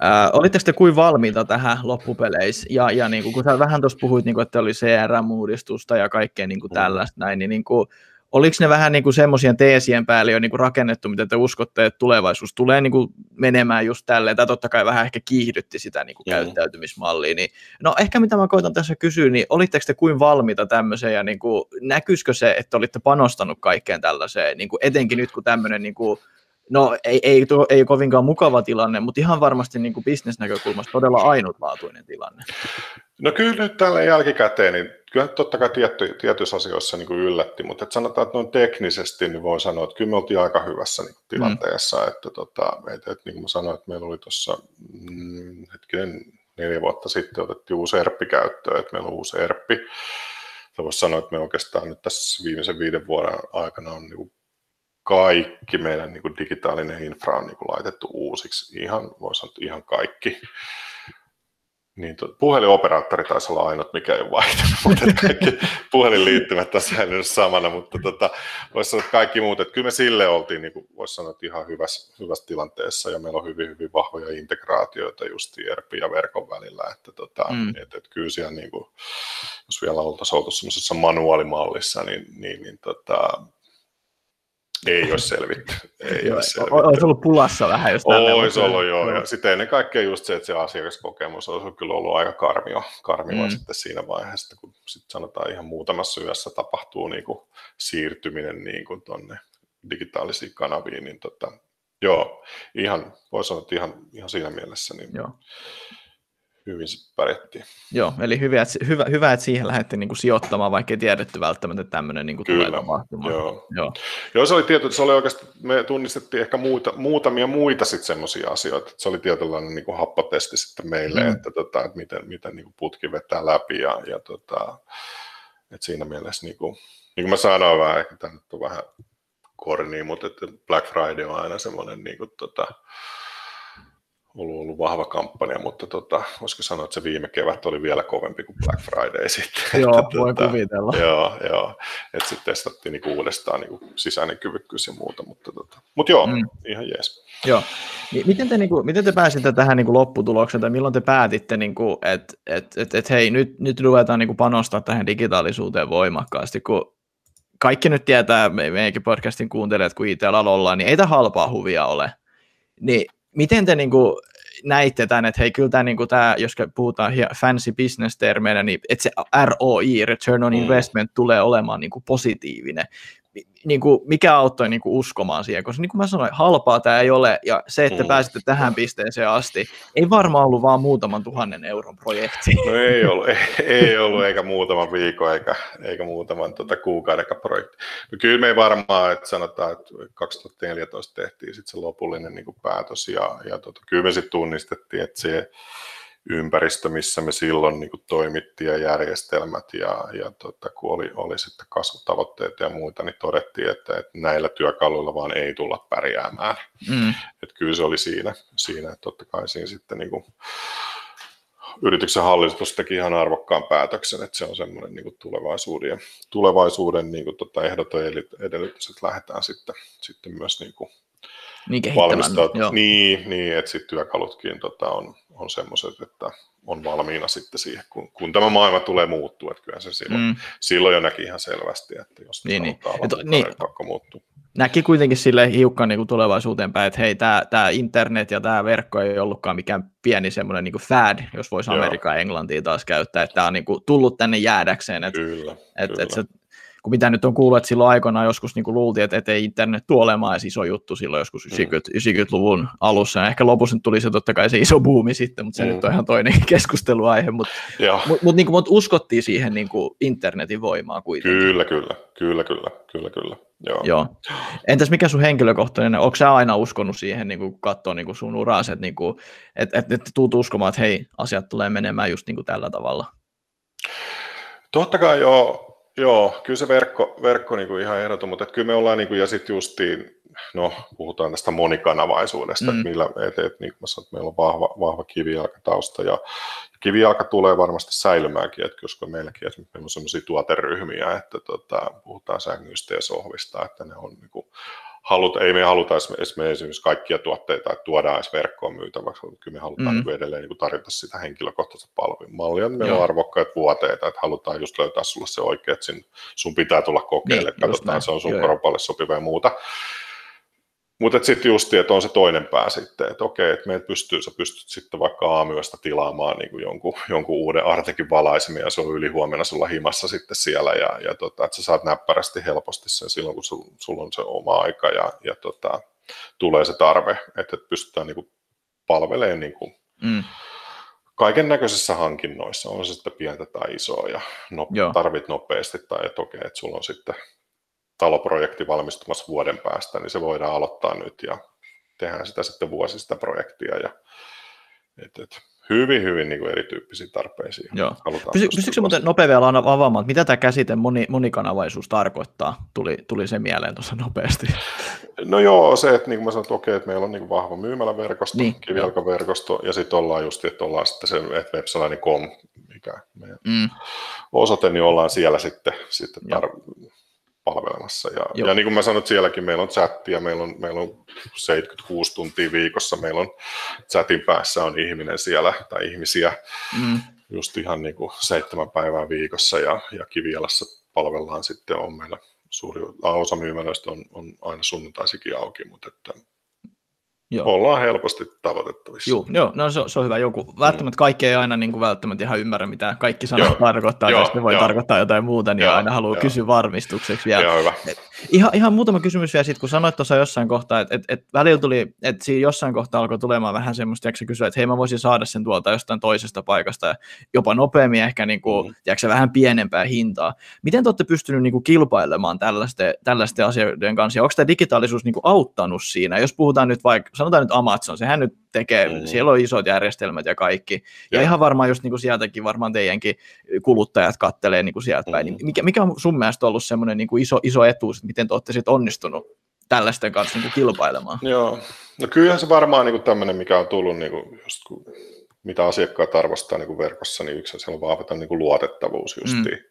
ää, olitteko te kuin valmiita tähän loppupeleissä? Ja, ja niin kuin, kun sä vähän tuossa puhuit, niin kuin, että oli CRM-uudistusta ja kaikkea niin kuin tällaista näin, niin, niin kuin, oliko ne vähän niin kuin semmoisien teesien päälle jo niin kuin rakennettu, mitä te uskotte, että tulevaisuus tulee niin kuin menemään just tälleen, tai totta kai vähän ehkä kiihdytti sitä niin kuin mm. käyttäytymismallia, niin no ehkä mitä mä koitan tässä kysyä, niin olitteko te kuin valmiita tämmöiseen, ja niin kuin, näkyisikö se, että olitte panostanut kaikkeen tällaiseen, niin kuin etenkin nyt kun tämmöinen niin kuin No ei, ei, tuo, ei kovinkaan mukava tilanne, mutta ihan varmasti niin kuin bisnesnäkökulmasta todella ainutlaatuinen tilanne. No kyllä nyt tällä jälkikäteen, niin kyllä totta kai tietty, tietyissä asioissa niin kuin yllätti, mutta että sanotaan, että noin teknisesti niin voi sanoa, että kyllä me oltiin aika hyvässä niin tilanteessa, mm. että, tota, että, että niin kuin mä sanoin, että meillä oli tuossa mm, hetkinen neljä vuotta sitten otettiin uusi ERPpi käyttöön, että meillä on uusi ERPpi. Voisi sanoa, että me oikeastaan nyt tässä viimeisen viiden vuoden aikana on niin kaikki meidän niin kuin digitaalinen infra on niin kuin laitettu uusiksi, ihan, voisi sanoa, ihan kaikki. Niin, to, puhelinoperaattori taisi olla ainut, mikä ei ole vaihtunut, mutta kaikki puhelinliittymät on säilynyt samana, mutta tota, voisi sanoa, että kaikki muut, että kyllä me sille oltiin, niin voisi sanoa, että ihan hyvässä, hyvässä tilanteessa, ja meillä on hyvin, hyvin vahvoja integraatioita just ERP ja verkon välillä, että tota, mm. et, et kyllä siellä, niin kuin, jos vielä oltaisiin oltu semmoisessa manuaalimallissa, niin, niin, niin tota, ei ole selvitty. Ei ole selvitty. Olisi ollut pulassa vähän, jos Olisi ollut, joo. joo. Ja sitten ennen kaikkea just se, että se asiakaskokemus olisi kyllä ollut aika karmio, karmio mm. sitten siinä vaiheessa, kun sitten sanotaan ihan muutamassa yössä tapahtuu niin kuin siirtyminen niin kuin tonne digitaalisiin kanaviin, niin tota, joo, ihan, voi sanoa, että ihan, ihan siinä mielessä niin joo hyvin pärjättiin. Joo, eli hyvä, että, hyvä, hyvä, että siihen lähdettiin niin kuin sijoittamaan, vaikka ei tiedetty välttämättä, tämmöinen niin kuin Kyllä, tulee tapahtumaan. Joo. joo. joo, se oli tietysti, se oli oikeasti, me tunnistettiin ehkä muuta, muutamia muita sitten semmoisia asioita, se oli tietynlainen niin kuin happotesti sitten meille, mm. että, tota, että miten, miten niin kuin putki vetää läpi ja, ja tota, että siinä mielessä, niin kuin, niin kuin mä sanoin vähän, ehkä tämä nyt on vähän korni, mutta että Black Friday on aina semmoinen niin kuin, tota, ollut, ollut vahva kampanja, mutta tota, voisiko sanoa, että se viime kevät oli vielä kovempi kuin Black Friday sitten. Joo, että, voi tota, kuvitella. Joo, joo. että sitten testattiin niinku uudestaan niinku sisäinen kyvykkyys ja muuta, mutta, tota, mutta joo, mm. ihan jees. Joo. Niin miten, te, niinku, miten te pääsitte tähän niinku lopputulokseen, tai milloin te päätitte, niinku, että et, et, et, hei, nyt, nyt ruvetaan niinku panostaa tähän digitaalisuuteen voimakkaasti, kun kaikki nyt tietää, meidänkin podcastin kuuntelijat, kun IT-alalla ollaan, niin ei tämä halpaa huvia ole. Niin miten te niin kuin, näitte tämän, että hei, kyllä tämä, niin kuin, tämä jos puhutaan fancy business-termeinä, niin että se ROI, Return on mm. Investment, mm. tulee olemaan niin kuin, positiivinen niin kuin, mikä auttoi niin kuin uskomaan siihen, koska niin kuin mä sanoin, halpaa tämä ei ole, ja se, että mm. pääsitte tähän pisteeseen asti, ei varmaan ollut vaan muutaman tuhannen euron projekti. No ei ollut, ei, ei ollut eikä muutaman viikon, eikä, eikä muutaman tota, kuukauden projekti. No kyllä me ei varmaan, että sanotaan, että 2014 tehtiin sitten se lopullinen niin kuin päätös, ja, ja tota, kyllä me sitten tunnistettiin, että se ympäristö, missä me silloin niin kuin toimittiin ja järjestelmät ja, ja tota, kun oli, oli sitten kasvutavoitteet ja muita, niin todettiin, että, että näillä työkaluilla vaan ei tulla pärjäämään. Mm. Että kyllä se oli siinä, siinä että totta kai siinä sitten niin kuin, yrityksen hallitus teki ihan arvokkaan päätöksen, että se on semmoinen niin tulevaisuuden, tulevaisuuden niin kuin, tota, ehdoton edellytys, että lähdetään sitten, sitten myös niin kuin, niin. Niin, niin, että sitten työkalutkin tota, on, on semmoiset, että on valmiina sitten siihen, kun, kun tämä maailma tulee muuttua, että kyllä se silloin, mm. silloin jo näki ihan selvästi, että jos niin, niin. Et, niin, pakko muuttua. Näki kuitenkin sille hiukan niin kuin tulevaisuuteen päin, että hei, tämä, tämä internet ja tämä verkko ei ollutkaan mikään pieni semmoinen niin fad, jos voisi Amerikkaa ja Englantia taas käyttää, että tämä on niin kuin tullut tänne jäädäkseen. Että, kyllä, että, kyllä. Että se kun mitä nyt on kuullut, että silloin aikoinaan joskus niin kuin luultiin, että, että ei internet tule olemaan edes iso juttu silloin joskus 90, mm. 90-luvun alussa. Ja ehkä lopussa nyt tuli se totta kai se iso buumi sitten, mutta se mm. nyt on ihan toinen keskusteluaihe. Mutta mut, mut, niin kuin, mut uskottiin siihen niin kuin internetin voimaa kuitenkin. Kyllä, kyllä, kyllä, kyllä, kyllä, kyllä. Joo. Joo. Entäs mikä sun henkilökohtainen, onko sä aina uskonut siihen, niin kuin katsoa niin kuin sun uraas, että, niin kuin, että, että, että tuut uskomaan, että hei, asiat tulee menemään just niin kuin tällä tavalla? Totta kai joo, Joo, kyllä se verkko, verkko niin kuin ihan ehdoton, mutta että kyllä me ollaan, niin kuin, ja sitten justiin, no puhutaan tästä monikanavaisuudesta, mm. että millä, et, et, niin kuin mä sanoin, että meillä on vahva, vahva kivijalkatausta, ja kivijalka tulee varmasti säilymäänkin, että koska meilläkin esimerkiksi meillä on sellaisia tuoteryhmiä, että tota, puhutaan sängyistä ja sohvista, että ne on niin kuin, haluta, ei me haluta esimerkiksi kaikkia tuotteita, että tuodaan edes verkkoon myytäväksi, mutta kyllä me halutaan mm. niin edelleen niin tarjota sitä henkilökohtaista palvelumallia. Meillä on arvokkaita vuoteita, että halutaan just löytää sulle se oikea, että sun pitää tulla kokeilemaan, niin, katsotaan, se on sun koropalle sopiva ja muuta. Mutta sitten just, että on se toinen pää sitten, että okei, että meitä pystyy, sä pystyt sitten vaikka aamuyöstä tilaamaan niin kuin jonkun, jonkun uuden artikin valaisemia, ja se on ylihuomenna sulla himassa sitten siellä, ja, ja tota, että sä saat näppärästi helposti sen silloin, kun sulla on se oma aika, ja, ja tota, tulee se tarve, että pystytään niin kuin palvelemaan niin kuin mm. kaiken näköisissä hankinnoissa, on se sitten pientä tai isoa ja no, tarvit nopeasti tai että okei, että sulla on sitten taloprojekti valmistumassa vuoden päästä, niin se voidaan aloittaa nyt ja tehdään sitä sitten vuosi sitä projektia ja et, et, hyvin, hyvin niin kuin erityyppisiä tarpeisiin. Joo. Pysy, pystytkö muuten nopea vielä avaamaan, mitä tämä käsite moni, monikanavaisuus tarkoittaa? Tuli, tuli se mieleen tuossa nopeasti. No joo, se, että niin kuin mä sanoin, että okei, että meillä on niin kuin vahva myymäläverkosto, niin, kivijalkaverkosto, ja sitten ollaan just, että ollaan sitten se websalani.com, mikä meidän mm. osoite, niin ollaan siellä sitten, sitten tar- palvelemassa. Ja, ja niin kuin mä sanoin, sielläkin meillä on chattia, meillä on, meillä on 76 tuntia viikossa, meillä on chatin päässä on ihminen siellä tai ihmisiä mm. just ihan niin kuin seitsemän päivää viikossa ja, ja Kivialassa palvellaan sitten on meillä suuri osa myymälöistä on, on aina sunnuntaisikin auki, mutta että Joo. ollaan helposti tavoitettavissa. Joo, joo no se, se on hyvä. Joku, välttämättä kaikki ei aina niin kuin välttämättä ihan ymmärrä, mitä kaikki sanat tarkoittaa, joo, ja voi joo. tarkoittaa jotain muuta, niin joo, aina haluaa joo. kysyä varmistukseksi vielä. Joo, hyvä. Et, ihan, ihan muutama kysymys vielä siitä, kun sanoit tuossa jossain kohtaa, että et, et välillä tuli, että siinä jossain kohtaa alkoi tulemaan vähän semmoista, että kysyä, että hei mä voisin saada sen tuolta jostain toisesta paikasta, ja jopa nopeammin ehkä niin kuin, mm. tiedätkö, vähän pienempää hintaa. Miten te olette pystynyt niin kuin kilpailemaan tällaisten, tällaisten asioiden kanssa, ja onko tämä digitaalisuus niin kuin auttanut siinä, jos puhutaan nyt vaikka, sanotaan nyt Amazon, sehän nyt tekee, mm. siellä on isot järjestelmät ja kaikki. Ja, ja ihan varmaan just niin kuin sieltäkin varmaan teidänkin kuluttajat kattelee niin kuin sieltä päin. Mm. Mikä, mikä on sun mielestä ollut semmoinen niin kuin iso, iso etuus, että miten te olette sitten onnistunut tällaisten kanssa niin kuin kilpailemaan? Joo, no kyllähän se varmaan niin kuin tämmöinen, mikä on tullut, niin kuin, just kun, mitä asiakkaat arvostaa niin kuin verkossa, niin yksi se on vahvata niin kuin luotettavuus justiin. Mm.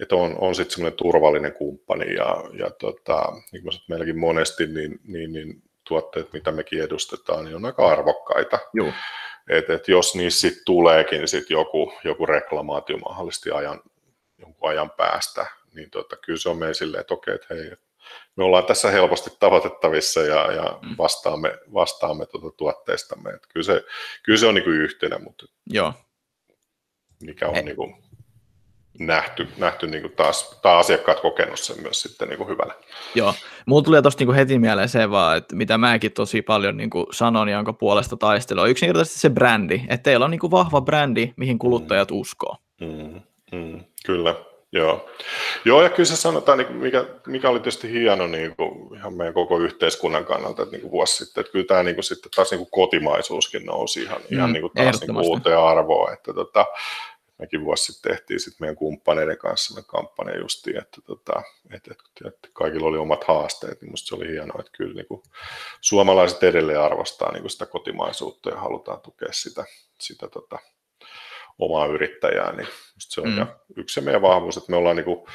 Että on, on sitten semmoinen turvallinen kumppani ja, ja tota, niin kuin meilläkin monesti, niin, niin, niin tuotteet, mitä mekin edustetaan, niin on aika arvokkaita. Joo. Et, et jos niissä sit tuleekin sit joku, joku reklamaatio mahdollisesti ajan, jonkun ajan päästä, niin tota, kyllä se on meidän silleen, että okei, että hei, me ollaan tässä helposti tavoitettavissa ja, ja mm. vastaamme, vastaamme tuota tuotteistamme. Et kyllä, se, kyllä se on niin kuin yhteinen, mutta Joo. mikä on niin kuin nähty, nähty niin kuin taas, tai asiakkaat kokenut sen myös sitten niin kuin hyvänä. Joo, mulla tulee tuosta niin heti mieleen se vaan, että mitä mäkin tosi paljon niin kuin sanon ja jonka puolesta taistelua, yksinkertaisesti se brändi, että teillä on niin kuin vahva brändi, mihin kuluttajat mm. uskoo. Mm, mm, kyllä, Joo. Joo, ja kyllä se sanotaan, niin mikä, mikä oli tietysti hieno niin kuin ihan meidän koko yhteiskunnan kannalta, että niin kuin vuosi sitten, että kyllä tämä niin kuin sitten taas niin kuin kotimaisuuskin nousi ihan, mm, ihan niin kuin taas niin kuin uuteen arvoon, että tota, mekin vuosi sitten tehtiin sitten meidän kumppaneiden kanssa me kampanja justiin, että, tota, että, että, että, kaikilla oli omat haasteet, niin musta se oli hienoa, että kyllä niin kuin suomalaiset edelleen arvostaa niin kuin sitä kotimaisuutta ja halutaan tukea sitä, sitä tota, omaa yrittäjää, niin se on mm. yksi meidän vahvuus, että me ollaan niin kuin,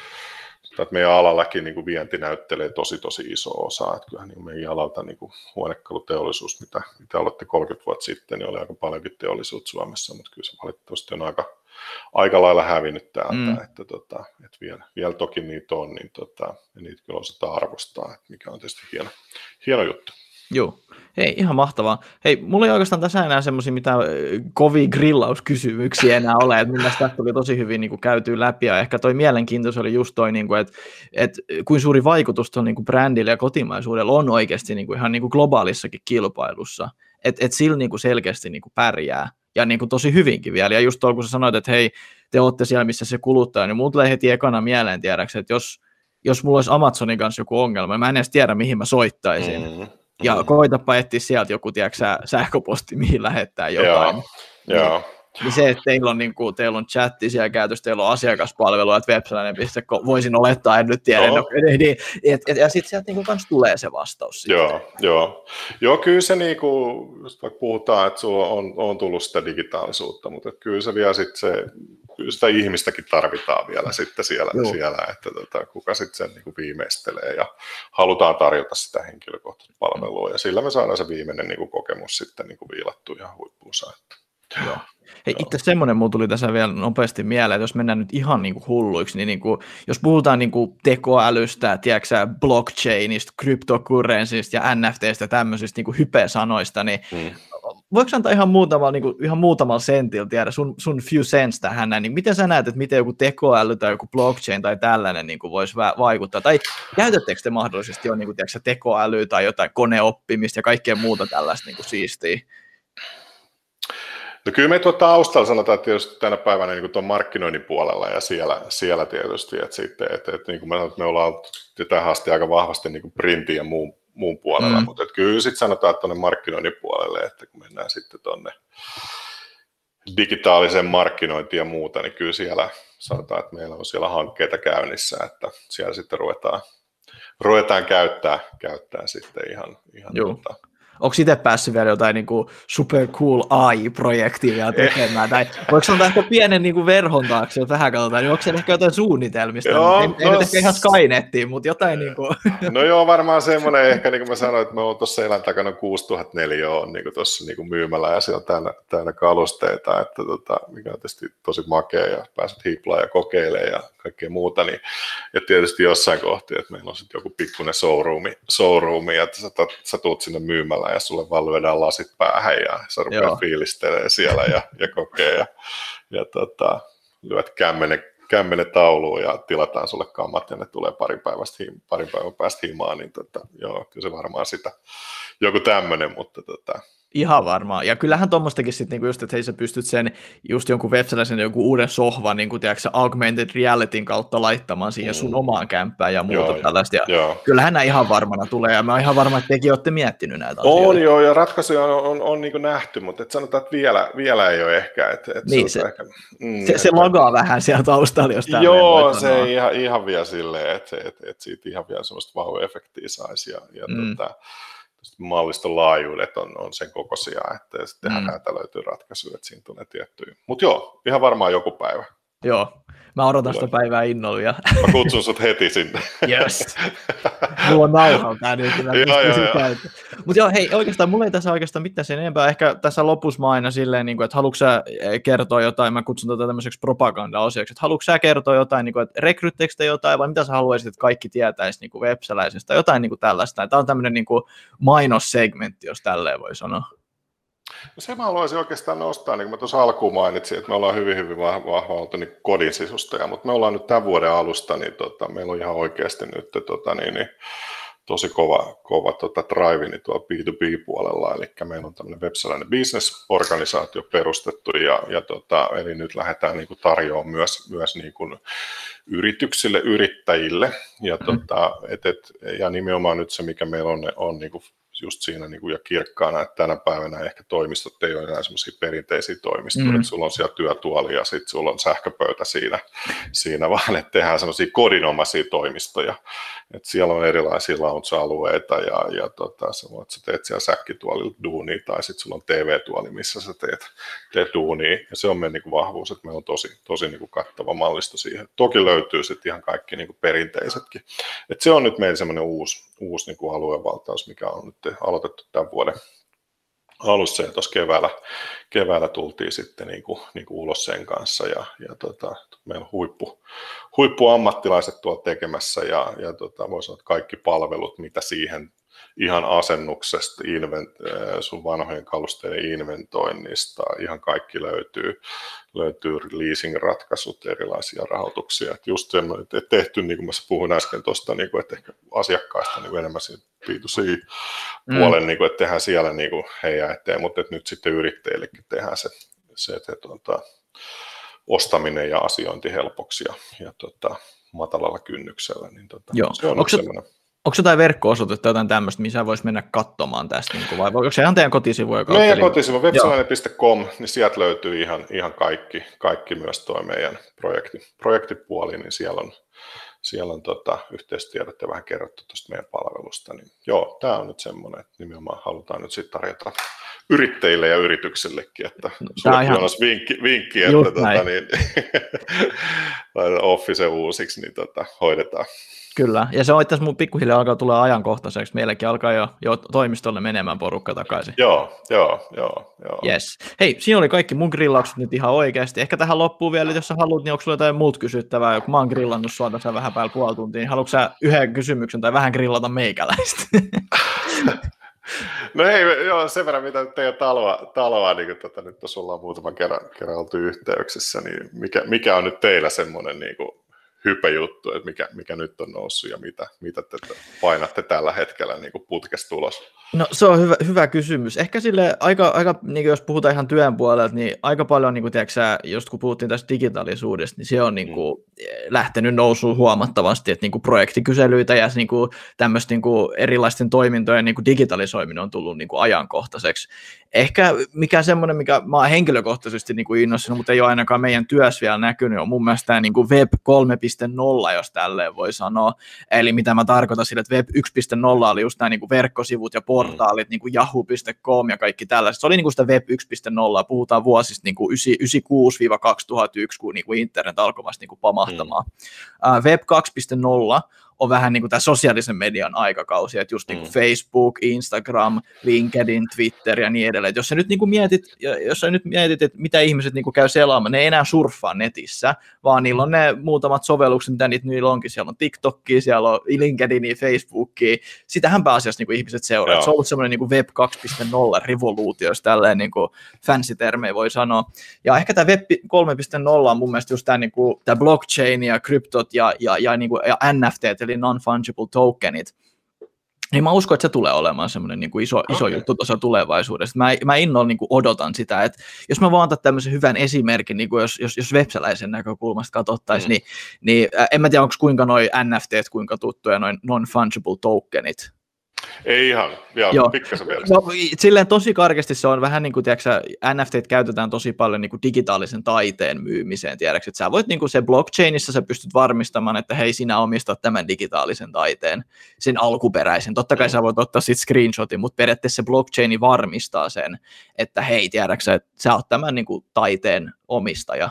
että meidän alallakin niin kuin vienti näyttelee tosi tosi iso osa, että kyllähän niin meidän alalta niin kuin huonekaluteollisuus, mitä, mitä aloitti 30 vuotta sitten, niin oli aika paljonkin teollisuutta Suomessa, mutta kyllä se valitettavasti on aika aika lailla hävinnyt täältä, mm. että, tota, että vielä, vielä, toki niitä on, niin tota, ja niitä kyllä osataan arvostaa, että mikä on tietysti hieno, hieno juttu. Joo, hei ihan mahtavaa. Hei, mulla ei oikeastaan tässä enää semmoisia mitä kovia grillauskysymyksiä enää ole, että mielestäni tästä tuli tosi hyvin niin kuin käyty läpi, ja ehkä toi mielenkiintoisuus oli just toi, niin kuin, että, että kuin suuri vaikutus tuolla niin brändillä ja kotimaisuudella on oikeasti niin kuin ihan niin kuin globaalissakin kilpailussa, että että sillä niin kuin selkeästi niin kuin pärjää, ja niin kuin tosi hyvinkin vielä. Ja just tuolla, kun sä sanoit, että hei, te olette siellä, missä se kuluttaa, niin mulla tulee heti ekana mieleen tiedäksi, että jos, jos mulla olisi Amazonin kanssa joku ongelma, mä en edes tiedä, mihin mä soittaisin. Mm-hmm. Ja mm-hmm. koitapa etsiä sieltä joku, tiedätkö, sähköposti, mihin lähettää jotain. Joo, joo. Niin se, että teillä on, niin kuin, teillä on chatti siellä käytössä, teillä on asiakaspalvelu, että websalainen.com, voisin olettaa, en nyt tiedä, no. niin, niin, et, et, ja sitten sieltä niin kuin, tulee se vastaus. Joo, joo. joo, kyllä se, niin kuin, vaikka puhutaan, että sulla on, on tullut sitä digitaalisuutta, mutta kyllä se vielä sitten se, kyllä sitä ihmistäkin tarvitaan vielä sitten siellä, siellä että tota, kuka sitten sen niin kuin viimeistelee ja halutaan tarjota sitä henkilökohtaista palvelua ja sillä me saadaan se viimeinen niin kuin kokemus sitten niin kuin viilattu ihan huippuunsa. Että. Joo. Hei, itse semmoinen muu tuli tässä vielä nopeasti mieleen, että jos mennään nyt ihan niin kuin hulluiksi, niin, niin kuin, jos puhutaan niin kuin tekoälystä, tiedätkö, blockchainista, cryptocurrencyista ja NFTistä ja tämmöisistä niin hype-sanoista, niin mm. voiko antaa ihan muutamalla, niin kuin, ihan muutamalla sentillä tiedä sun, sun few cents tähän niin miten sä näet, että miten joku tekoäly tai joku blockchain tai tällainen niin kuin voisi vaikuttaa, tai käytättekö te mahdollisesti jo niin kuin, tiedätkö, tekoälyä tai jotain koneoppimista ja kaikkea muuta tällaista niin kuin siistiä? No kyllä me tuota taustalla sanotaan että tietysti tänä päivänä niin tuon markkinoinnin puolella ja siellä, siellä tietysti, että sitten, että, että niin kuin me, me ollaan tähän asti aika vahvasti niin kuin printin ja muun, muun puolella, mm. mutta että kyllä sitten sanotaan, että tuonne markkinoinnin puolelle, että kun mennään sitten tuonne digitaaliseen markkinointiin ja muuta, niin kyllä siellä sanotaan, että meillä on siellä hankkeita käynnissä, että siellä sitten ruvetaan, ruvetaan käyttää, käyttää sitten ihan, ihan tuota, onko itse päässyt vielä jotain niin kuin super cool AI-projektia vielä tekemään, tai voiko sanoa ehkä pienen niin kuin verhon taakse, jos vähän katsotaan, niin onko se ehkä jotain suunnitelmista, joo, ei, no, ei ehkä ihan Skynettiin, mutta jotain niin kuin... No joo, varmaan semmoinen ehkä, niin kuin mä sanoin, että me on tuossa elän takana 6004 on niin tuossa niin myymällä, ja siellä on täynnä, täynnä kalusteita, että tota, mikä on tietysti tosi makea, ja pääset hiiplaa ja kokeilemaan ja kaikkea muuta, niin, ja tietysti jossain kohti, että meillä on sitten joku pikkuinen showroomi, showroomi että sä, sä tuut sinne myymällä ja sulle vaan lyödään lasit päähän ja sä rupeat fiilistelee siellä ja, ja kokee ja, ja tota, lyöt kämmenen, kämmenen tauluun ja tilataan sulle kammat ja ne tulee parin, päivästä, parin päivän päästä himaan, niin tota, joo, kyllä se varmaan sitä, joku tämmöinen, mutta tota, Ihan varmaan. Ja kyllähän tuommoistakin sitten niinku just, että hei sä pystyt sen just jonkun web joku uuden sohvan niin kuin, tiedätkö, augmented realityn kautta laittamaan siihen sun mm. omaan kämppään ja muuta joo, tällaista. Ja joo. kyllähän nämä ihan varmana tulee ja mä oon ihan varma, että tekin olette miettinyt näitä on, asioita. On joo ja ratkaisuja on, on, on niin nähty, mutta et sanotaan, että vielä, vielä ei ole ehkä. Et, et niin, se, ehkä, mm, se, se lagaa vähän siellä taustalla, jos Joo, se ei ihan, ihan vielä silleen, että et, et siitä ihan vielä semmoista vau-efektiä saisi. Ja, ja mm. tota, malliston laajuudet on, on sen kokoisia, että sitten mm. löytyy ratkaisuja, että siinä tulee tiettyjä. Mutta joo, ihan varmaan joku päivä. Joo, mä odotan sitä päivää innolla. Ja... Mä kutsun sut heti sinne. Yes. Mulla on nauha tää nyt. Mutta joo, hei, oikeastaan mulla ei tässä oikeastaan mitään sen enempää. Ehkä tässä lopussa mä aina silleen, niin kuin, että haluatko sä eh, kertoa jotain, mä kutsun tätä tämmöiseksi propaganda-osioksi, että haluatko sä kertoa jotain, niin kuin, että rekryttekö te jotain, vai mitä sä haluaisit, että kaikki tietäisi niin websäläisestä, jotain niin kuin tällaista. Tämä on tämmöinen niin kuin mainossegmentti, jos tälleen voi sanoa. No se mä haluaisin oikeastaan nostaa, niin kuin mä tuossa alkuun mainitsin, että me ollaan hyvin, hyvin vahva, oltu niin kodin sisustaja, mutta me ollaan nyt tämän vuoden alusta, niin tota, meillä on ihan oikeasti nyt tota, niin, niin, tosi kova, kova tota, drive niin tuolla B2B-puolella, eli meillä on tämmöinen websellainen business-organisaatio perustettu, ja, ja tota, eli nyt lähdetään niin kuin tarjoamaan myös, myös niin kuin yrityksille, yrittäjille, ja, mm. tota, et, et, ja nimenomaan nyt se, mikä meillä on, on niin kuin just siinä niin kuin, ja kirkkaana, että tänä päivänä ehkä toimistot ei ole enää semmoisia perinteisiä toimistoja, mm. että sulla on siellä työtuoli ja sitten sulla on sähköpöytä siinä, siinä vaan että tehdään semmoisia kodinomaisia toimistoja. että siellä on erilaisia lounge-alueita ja, ja tota, sä voit, sä teet siellä säkkituolilla duunia tai sitten sulla on TV-tuoli, missä sä teet, teet duunia ja se on meidän niin kuin vahvuus, että meillä on tosi, tosi niin kuin kattava mallisto siihen. Toki löytyy sitten ihan kaikki niin kuin perinteisetkin. Et se on nyt meillä semmoinen uusi, uusi niin kuin aluevaltaus, mikä on nyt aloitettu tämän vuoden alussa ja tuossa keväällä, keväällä tultiin sitten niin kuin, niin kuin ulos sen kanssa ja, ja tota, meillä on huippu, huippuammattilaiset tuolla tekemässä ja, ja tota, voisi sanoa, että kaikki palvelut, mitä siihen ihan asennuksesta, invent, äh, sun vanhojen kalusteiden inventoinnista, ihan kaikki löytyy, löytyy leasing-ratkaisut, erilaisia rahoituksia. Et just semmoinen, että tehty, niin kuin mä puhuin äsken tuosta, niin kuin, että ehkä asiakkaista niin enemmän siinä B2C-puolen, mm. niin kuin, että tehdään siellä niin kuin heidän eteen, mutta että nyt sitten yrittäjillekin tehdään se, se että, tuota, ostaminen ja asiointi helpoksi ja, ja tota, matalalla kynnyksellä. Niin tota, Joo. Se on Onko semmoinen Onko jotain verkko-osoitetta tai jotain tämmöistä, missä voisi mennä katsomaan tästä, niin kuin, vai onko se ihan teidän kotisivu? Joka meidän kotisivu, websalainen.com, niin sieltä löytyy ihan, ihan kaikki, kaikki myös tuo meidän projekti, projektipuoli, niin siellä on, siellä on tota, yhteistiedot ja vähän kerrottu tuosta meidän palvelusta. Niin, joo, tämä on nyt semmoinen, että nimenomaan halutaan nyt sitten tarjota yrittäjille ja yrityksillekin, että no, sulla ihan... vinkki, vinkki että tota, niin, Office uusiksi, niin tota, hoidetaan. Kyllä, ja se on itse asiassa pikkuhiljaa alkaa tulla ajankohtaiseksi. Meilläkin alkaa jo, jo toimistolle menemään porukka takaisin. Joo, joo, joo. joo. Yes. Hei, siinä oli kaikki mun grillaukset nyt ihan oikeasti. Ehkä tähän loppuu vielä, jos sä haluat, niin onko sulla jotain muut kysyttävää? Kun mä oon grillannut sua tässä vähän päällä puoli tuntia, niin haluatko sä yhden kysymyksen tai vähän grillata meikäläistä? No hei, joo, sen verran mitä teidän taloa, taloa niin kuin, tota, nyt tuossa ollaan muutaman kerran, kerran oltu yhteyksissä, niin mikä, mikä on nyt teillä semmoinen niin kuin, hypejuttu, että mikä, mikä nyt on noussut ja mitä, mitä te painatte tällä hetkellä niin kuin putkesta tulos? No se on hyvä, hyvä kysymys. Ehkä sille aika, aika niin jos puhutaan ihan työn puolelta, niin aika paljon, niin kuin, tiedätkö, just kun puhuttiin tästä digitaalisuudesta, niin se on niin kuin, mm. lähtenyt nousuun huomattavasti, että niin kuin projektikyselyitä ja niin kuin, tämmöistä niin kuin, erilaisten toimintojen niin kuin digitalisoiminen on tullut niin kuin, ajankohtaiseksi. Ehkä mikä semmoinen, mikä mä oon henkilökohtaisesti niin kuin innostunut, mutta ei ole ainakaan meidän työssä vielä näkynyt, on mun mielestä tämä niin kuin Web 3.0, jos tälleen voi sanoa. Eli mitä mä tarkoitan sillä, että Web 1.0 oli just nämä niin kuin verkkosivut ja portaalit, mm. niin kuin yahoo.com ja kaikki tällaiset. Se oli niin kuin sitä Web 1.0, puhutaan vuosista niin kuin 96-2001, kun niin kuin internet alkoi vasta niin kuin pamahtamaan. Mm. Uh, Web 2.0 on vähän niin kuin tämä sosiaalisen median aikakausi, että just niin kuin mm. Facebook, Instagram, LinkedIn, Twitter ja niin edelleen. Et jos sä nyt niin kuin mietit, jos sä nyt mietit, että mitä ihmiset niin kuin käy selaamaan, ne ei enää surffaa netissä, vaan niillä on ne muutamat sovellukset, mitä niitä niillä onkin. Siellä on TikTokia, siellä on LinkedInia, Facebookia. Sitähän pääasiassa niin kuin ihmiset seuraa. Se on ollut semmoinen niin kuin Web 2.0 revoluutio, jos tälleen niin kuin fancy termejä voi sanoa. Ja ehkä tämä Web 3.0 on mun mielestä just tämä, niin kuin, tämä blockchain ja kryptot ja, ja, ja, niin kuin, ja NFT, eli non-fungible tokenit, niin mä uskon, että se tulee olemaan semmoinen niin kuin iso, iso okay. juttu tuossa tulevaisuudessa. Mä, mä innolla niin kuin odotan sitä, että jos mä vaan antaa tämmöisen hyvän esimerkin, niin kuin jos, jos, jos websäläisen näkökulmasta katsottaisiin, mm. niin, niin en mä tiedä, onko kuinka noin NFT, kuinka tuttuja noin non-fungible tokenit, ei ihan, vielä Joo. pikkasen vielä. No, silleen tosi karkeasti se on vähän niin kuin, tiedätkö, NFT käytetään tosi paljon niin kuin digitaalisen taiteen myymiseen, tiedätkö, että sä voit niin kuin se blockchainissa, sä pystyt varmistamaan, että hei, sinä omistat tämän digitaalisen taiteen, sen alkuperäisen. Totta kai mm. sä voit ottaa sitten screenshotin, mutta periaatteessa se blockchaini varmistaa sen, että hei, tiedätkö, että sä oot tämän niin kuin taiteen omistaja.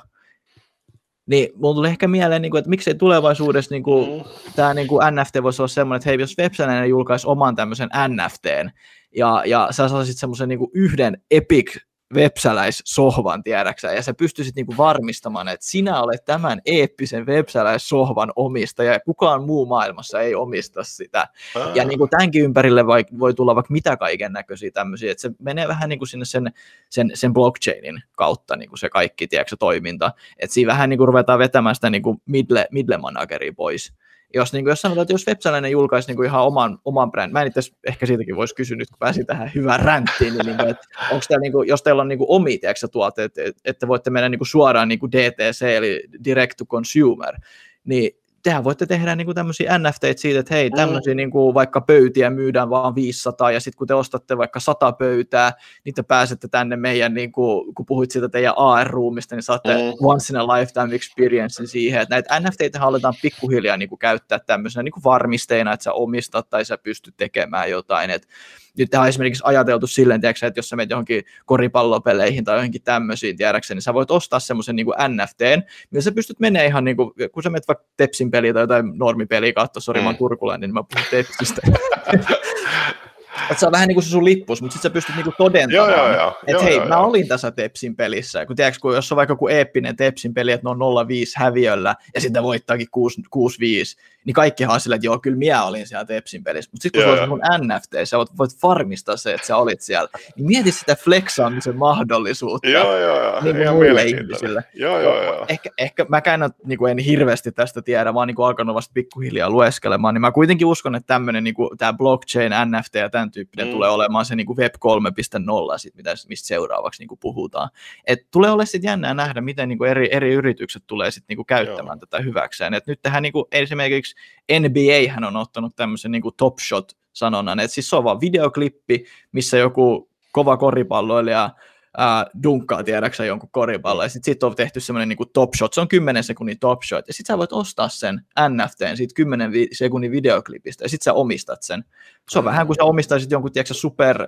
Niin mulla tuli ehkä mieleen, niin kuin, että miksei tulevaisuudessa niin kuin, mm. tämä niin kuin NFT voisi olla semmoinen, että hei, jos Websäläinen julkaisi oman tämmöisen NFTn, ja, ja sä saisit semmoisen niin yhden epic websäläissohvan, tiedäksä, ja sä pystyisit niinku varmistamaan, että sinä olet tämän eeppisen websäläissohvan omistaja, ja kukaan muu maailmassa ei omista sitä. Ää. Ja niinku tämänkin ympärille voi, voi tulla vaikka mitä kaiken näköisiä tämmöisiä, että se menee vähän niinku sinne sen, sen, sen blockchainin kautta niinku se kaikki, tiedätkö, toiminta, että siinä vähän niinku ruvetaan vetämään sitä niinku middle, middle manageria pois jos, niin kuin, jos sanotaan, että jos Websäläinen julkaisi niin kuin ihan oman, oman brändin, mä en itse ehkä siitäkin voisi kysyä nyt, kun pääsin tähän hyvään ränttiin, niin, niin kuin, että onko teillä, niin kuin, jos teillä on niin kuin omi, tiedätkö, tuotteet, että, että voitte mennä niin kuin suoraan niin kuin DTC, eli Direct to Consumer, niin tehän voitte tehdä niin kuin tämmöisiä NFT siitä, että hei, tämmöisiä mm. niin kuin vaikka pöytiä myydään vaan 500, ja sitten kun te ostatte vaikka 100 pöytää, niin te pääsette tänne meidän, niin kuin, kun puhuit siitä teidän AR-ruumista, niin saatte mm. once in a lifetime experience siihen, että näitä NFTitä aletaan pikkuhiljaa niin kuin käyttää tämmöisenä niin kuin varmisteina, että sä omistat tai sä pystyt tekemään jotain, että nyt on esimerkiksi ajateltu silleen, tiedätkö, että jos sä menet johonkin koripallopeleihin tai johonkin tämmöisiin, tiedätkö, niin sä voit ostaa semmoisen niin NFTn, millä sä pystyt menemään ihan niin kuin, kun sä menet vaikka Tepsin peliä tai jotain normipeliä katsoa, sori mm. mä oon turkulainen, niin mä puhun Tepsistä. Että se on vähän niin kuin se sun lippus, mutta sitten sä pystyt niinku todentamaan, joo, joo, joo. että joo, hei, joo, mä joo. olin tässä Tepsin pelissä. Kun tiedätkö, kun jos on vaikka joku eeppinen Tepsin peli, että ne on 0-5 häviöllä ja sitten voittaakin 6-5, niin kaikki on silleen, että joo, kyllä minä olin siellä Tepsin pelissä. Mutta sitten kun se on mun NFT, sä voit, voit varmistaa se, että sä olit siellä. Niin mieti sitä flexaamisen mahdollisuutta. Joo, joo, joo. Niin kuin muille ihmisille. Joo, joo, joo. Ehkä, ehkä mäkään niin kuin en hirveästi tästä tiedä, vaan niin kuin alkanut vasta pikkuhiljaa lueskelemaan, niin mä kuitenkin uskon, että tämmöinen niin kuin, tämä blockchain, NFT ja tämän tyyppinen mm. tulee olemaan se niin kuin Web 3.0, sit, mitä, mistä seuraavaksi niin kuin puhutaan. Et tulee olemaan sitten jännää nähdä, miten niin kuin eri, eri yritykset tulee sitten niin kuin käyttämään Joo. tätä hyväkseen. Et nyt tähän niin kuin esimerkiksi NBA hän on ottanut tämmöisen niin kuin top shot sanonnan, että siis se on vaan videoklippi, missä joku kova koripalloilija ää, dunkkaa tiedäksä jonkun koripallon, ja sitten sit on tehty semmoinen niin top shot, se on 10 sekunnin top shot, ja sitten sä voit ostaa sen NFTn siitä 10 vi- sekunnin videoklipistä, ja sitten sä omistat sen. Se on mm. vähän kuin sä omistaisit jonkun, tiedätkö, super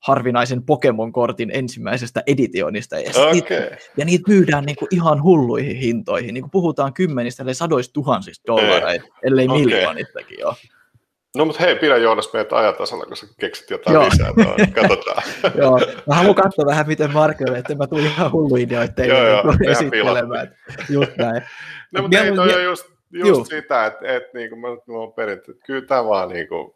harvinaisen Pokemon-kortin ensimmäisestä editionista. Ja, okay. niitä, ja niitä myydään niinku ihan hulluihin hintoihin. Niinku puhutaan kymmenistä, ellei sadoista tuhansista dollareita, ellei okay. miljoonistakin jo. No mutta hei, pidä Joonas meitä ajatasalla, kun sä keksit jotain Joo. lisää. Tuo, katsotaan. joo, mä haluan katsoa vähän, miten Marko, että mä tulin ihan hullu ideoita joo, joo, esittelemään. Just näin. No mutta hei, toi on just, just sitä, että, että niin kuin mä, oon perintä, että kyllä tämä vaan niin kuin,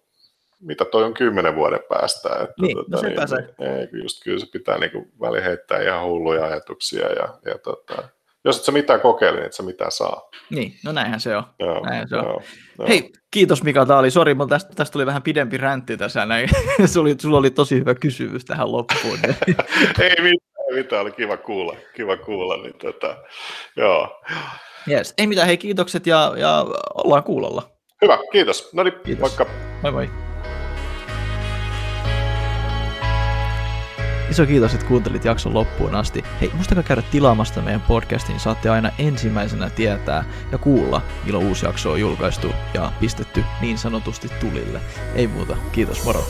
mitä toi on kymmenen vuoden päästä. Että, niin, tota, no sepä niin, se. Ei, just kyllä se pitää niin väli heittää ihan hulluja ajatuksia ja, ja tota, jos et sä mitään kokeile, niin et sä mitään saa. Niin, no näinhän se on. Joo, näinhän se on. joo, joo. Hei, kiitos Mika, tämä oli, sori, mutta tästä, tästä tuli vähän pidempi räntti tässä näin. sulla, oli, sulla oli tosi hyvä kysymys tähän loppuun. ei mitään, ei mitään, oli kiva kuulla, kiva kuulla, niin tota, joo. Yes. Ei mitään, hei kiitokset ja, ja ollaan kuulolla. Hyvä, kiitos. No niin, Kiitos. moikka. Moi moi. Iso kiitos, että kuuntelit jakson loppuun asti. Hei, muistakaa käydä tilaamasta meidän podcastin, niin saatte aina ensimmäisenä tietää ja kuulla, milloin uusi jakso on julkaistu ja pistetty niin sanotusti tulille. Ei muuta, kiitos, moro!